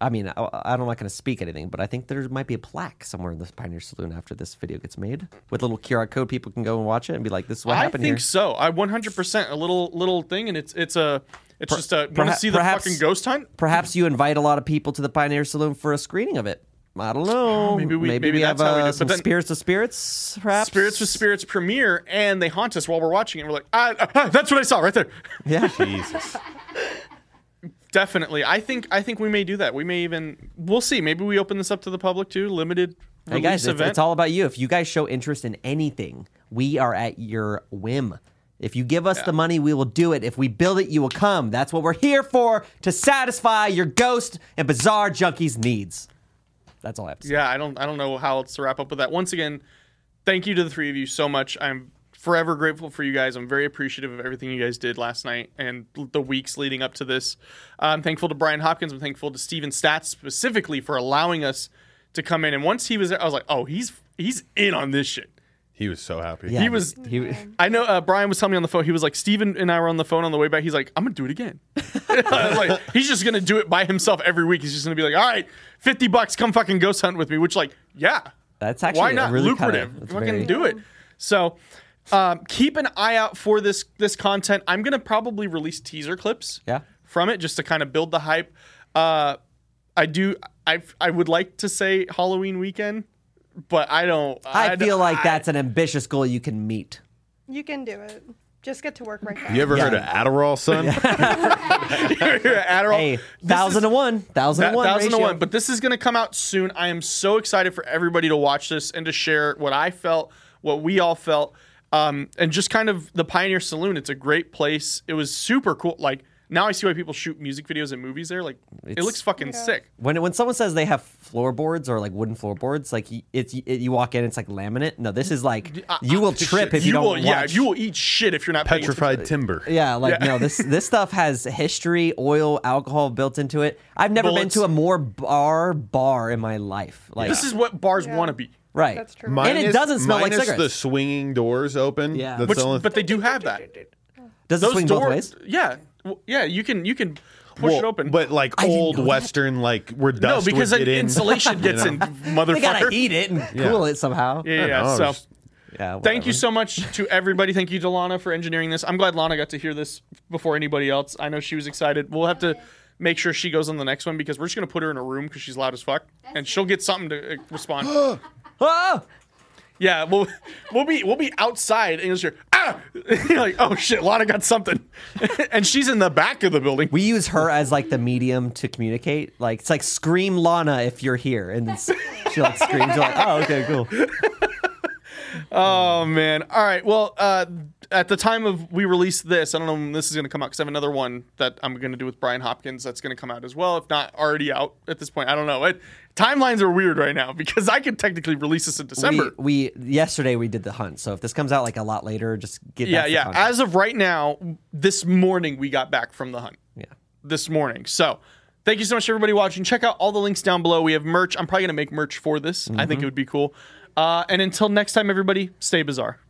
Speaker 4: I mean, I, I'm not going to speak anything, but I think there might be a plaque somewhere in the Pioneer Saloon after this video gets made with a little QR code. People can go and watch it and be like, "This is what
Speaker 1: I
Speaker 4: happened I
Speaker 1: think
Speaker 4: here."
Speaker 1: so. I 100% a little little thing, and it's it's a it's just a want to
Speaker 4: perha-
Speaker 1: see the
Speaker 4: perhaps-
Speaker 1: fucking ghost hunt.
Speaker 4: Perhaps you invite a lot of people to the Pioneer Saloon for a screening of it. I don't know.
Speaker 1: Maybe we-
Speaker 4: maybe,
Speaker 1: maybe
Speaker 4: we have
Speaker 1: that's how we
Speaker 4: uh,
Speaker 1: do it. But
Speaker 4: some
Speaker 1: then-
Speaker 4: spirits of spirits. Perhaps
Speaker 1: Spirits with Spirits premiere, and they haunt us while we're watching it. And we're like, ah, ah, ah, that's what I saw right there.
Speaker 4: Yeah,
Speaker 2: Jesus.
Speaker 1: Definitely, I think I think we may do that. We may even we'll see. Maybe we open this up to the public too. Limited
Speaker 4: Hey guys, it's,
Speaker 1: event.
Speaker 4: it's all about you. If you guys show interest in anything, we are at your whim. If you give us the money, we will do it. If we build it, you will come. That's what we're here for to satisfy your ghost and Bizarre Junkeez needs. That's all I have to say.
Speaker 1: yeah, I don't I don't know how else to wrap up with that. Once again, thank you to the three of you so much. I'm forever grateful for you guys. I'm very appreciative of everything you guys did last night and the weeks leading up to this. Uh, I'm thankful to Brian Hopkins. I'm thankful to Steven Stats specifically for allowing us to come in. And once he was there, I was like, oh, he's he's in on this shit.
Speaker 2: He was so happy.
Speaker 4: Yeah,
Speaker 1: He was-
Speaker 4: He,
Speaker 1: I know uh, Brian was telling me on the phone. He was like, Steven and I were on the phone on the way back. He's like, I'm gonna do it again. like he's just gonna do it by himself every week. He's just gonna be like, all right, fifty bucks, come fucking ghost hunt with me. Which like, yeah,
Speaker 4: That's actually
Speaker 1: why not
Speaker 4: really
Speaker 1: lucrative?
Speaker 4: Kinda, that's
Speaker 1: fucking
Speaker 4: very-
Speaker 1: do it. So. Um, keep an eye out for this this content. I'm gonna probably release teaser clips
Speaker 4: Yeah.
Speaker 1: from it just to kind of build the hype. Uh, I do. I I would like to say Halloween weekend, but I don't.
Speaker 4: I feel like
Speaker 1: I-
Speaker 4: that's an ambitious goal you can meet.
Speaker 3: You can do it. Just get to work right now.
Speaker 2: You ever
Speaker 4: Yeah.
Speaker 2: heard of Adderall, son?
Speaker 1: Adderall.
Speaker 4: Hey,
Speaker 1: This
Speaker 4: thousand
Speaker 1: is-
Speaker 4: to one, thousand to
Speaker 1: That,
Speaker 4: one,
Speaker 1: thousand to one. But this is going to come out soon. I am so excited for everybody to watch this and to share what I felt, what we all felt, um, and just kind of the Pioneer Saloon. It's a great place. It was super cool. Like now, I see why people shoot music videos and movies there. Like it
Speaker 4: It's-
Speaker 1: looks fucking sick.
Speaker 4: when when someone says they have floorboards or like wooden floorboards, like y- it's it, you walk in, it's like laminate. No, this is like you will trip if you, don't
Speaker 1: will, yeah, you will eat shit if you're not paying
Speaker 2: Petrified timber.
Speaker 4: Yeah, like
Speaker 1: Yeah.
Speaker 4: no, this this stuff has history, oil, alcohol built into it. I've never
Speaker 1: Bullets.
Speaker 4: been to a more bar bar in my life. Like
Speaker 1: This is what bars
Speaker 3: Yeah.
Speaker 1: want to be.
Speaker 4: right.
Speaker 3: That's true.
Speaker 4: And it doesn't smell like
Speaker 2: minus
Speaker 4: cigarettes.
Speaker 2: the swinging doors open.
Speaker 4: Yeah.
Speaker 2: That's
Speaker 1: Which,
Speaker 2: the only
Speaker 1: but they do have that.
Speaker 4: Does it
Speaker 1: Those
Speaker 4: swing
Speaker 1: doors,
Speaker 4: both ways?
Speaker 1: yeah, W- yeah. You can you can push
Speaker 2: Well,
Speaker 1: it open,
Speaker 2: But like
Speaker 4: I
Speaker 2: old
Speaker 4: know that.
Speaker 2: western, like where
Speaker 1: no,
Speaker 2: dust
Speaker 1: because
Speaker 2: would get in.
Speaker 1: insulation gets
Speaker 2: You
Speaker 1: in,
Speaker 2: know?
Speaker 1: motherfucker.
Speaker 4: They gotta heat it and
Speaker 2: Yeah.
Speaker 4: cool it somehow.
Speaker 1: Yeah, yeah. yeah.
Speaker 2: know,
Speaker 1: So.
Speaker 2: just-
Speaker 4: Yeah,
Speaker 1: Thank you so much to everybody. Thank you to Lana for engineering this. I'm glad Lana got to hear this before anybody else. I know she was excited. We'll have to make sure she goes on the next one because we're just gonna put her in a room because she's loud as fuck, and she'll get something to uh, respond.
Speaker 4: Ah!
Speaker 1: yeah, we'll we'll be we'll be outside and you'll hear ah, like oh shit, Lana got something, and she's in the back of the building.
Speaker 4: We use her as like the medium to communicate. Like it's like scream Lana if you're here, and she like screams. You're like, oh, okay, cool.
Speaker 1: Oh man! All right. Well, uh, at the time of we release this, I don't know when this is going to come out because I have another one that I'm going to do with Brian Hopkins that's going to come out as well, if not already out at this point. I don't know. It, timelines are weird right now because I could technically release this in December.
Speaker 4: We, we yesterday we did the hunt, so if this comes out like a lot later, just get
Speaker 1: yeah, yeah.
Speaker 4: content.
Speaker 1: As of right now, this morning we got back from the hunt.
Speaker 4: yeah.
Speaker 1: This morning. So. Thank you so much, everybody watching. Check out all the links down below. We have merch. I'm probably going to make merch for this. I think it would be cool. Uh, and until next time, everybody, stay bizarre.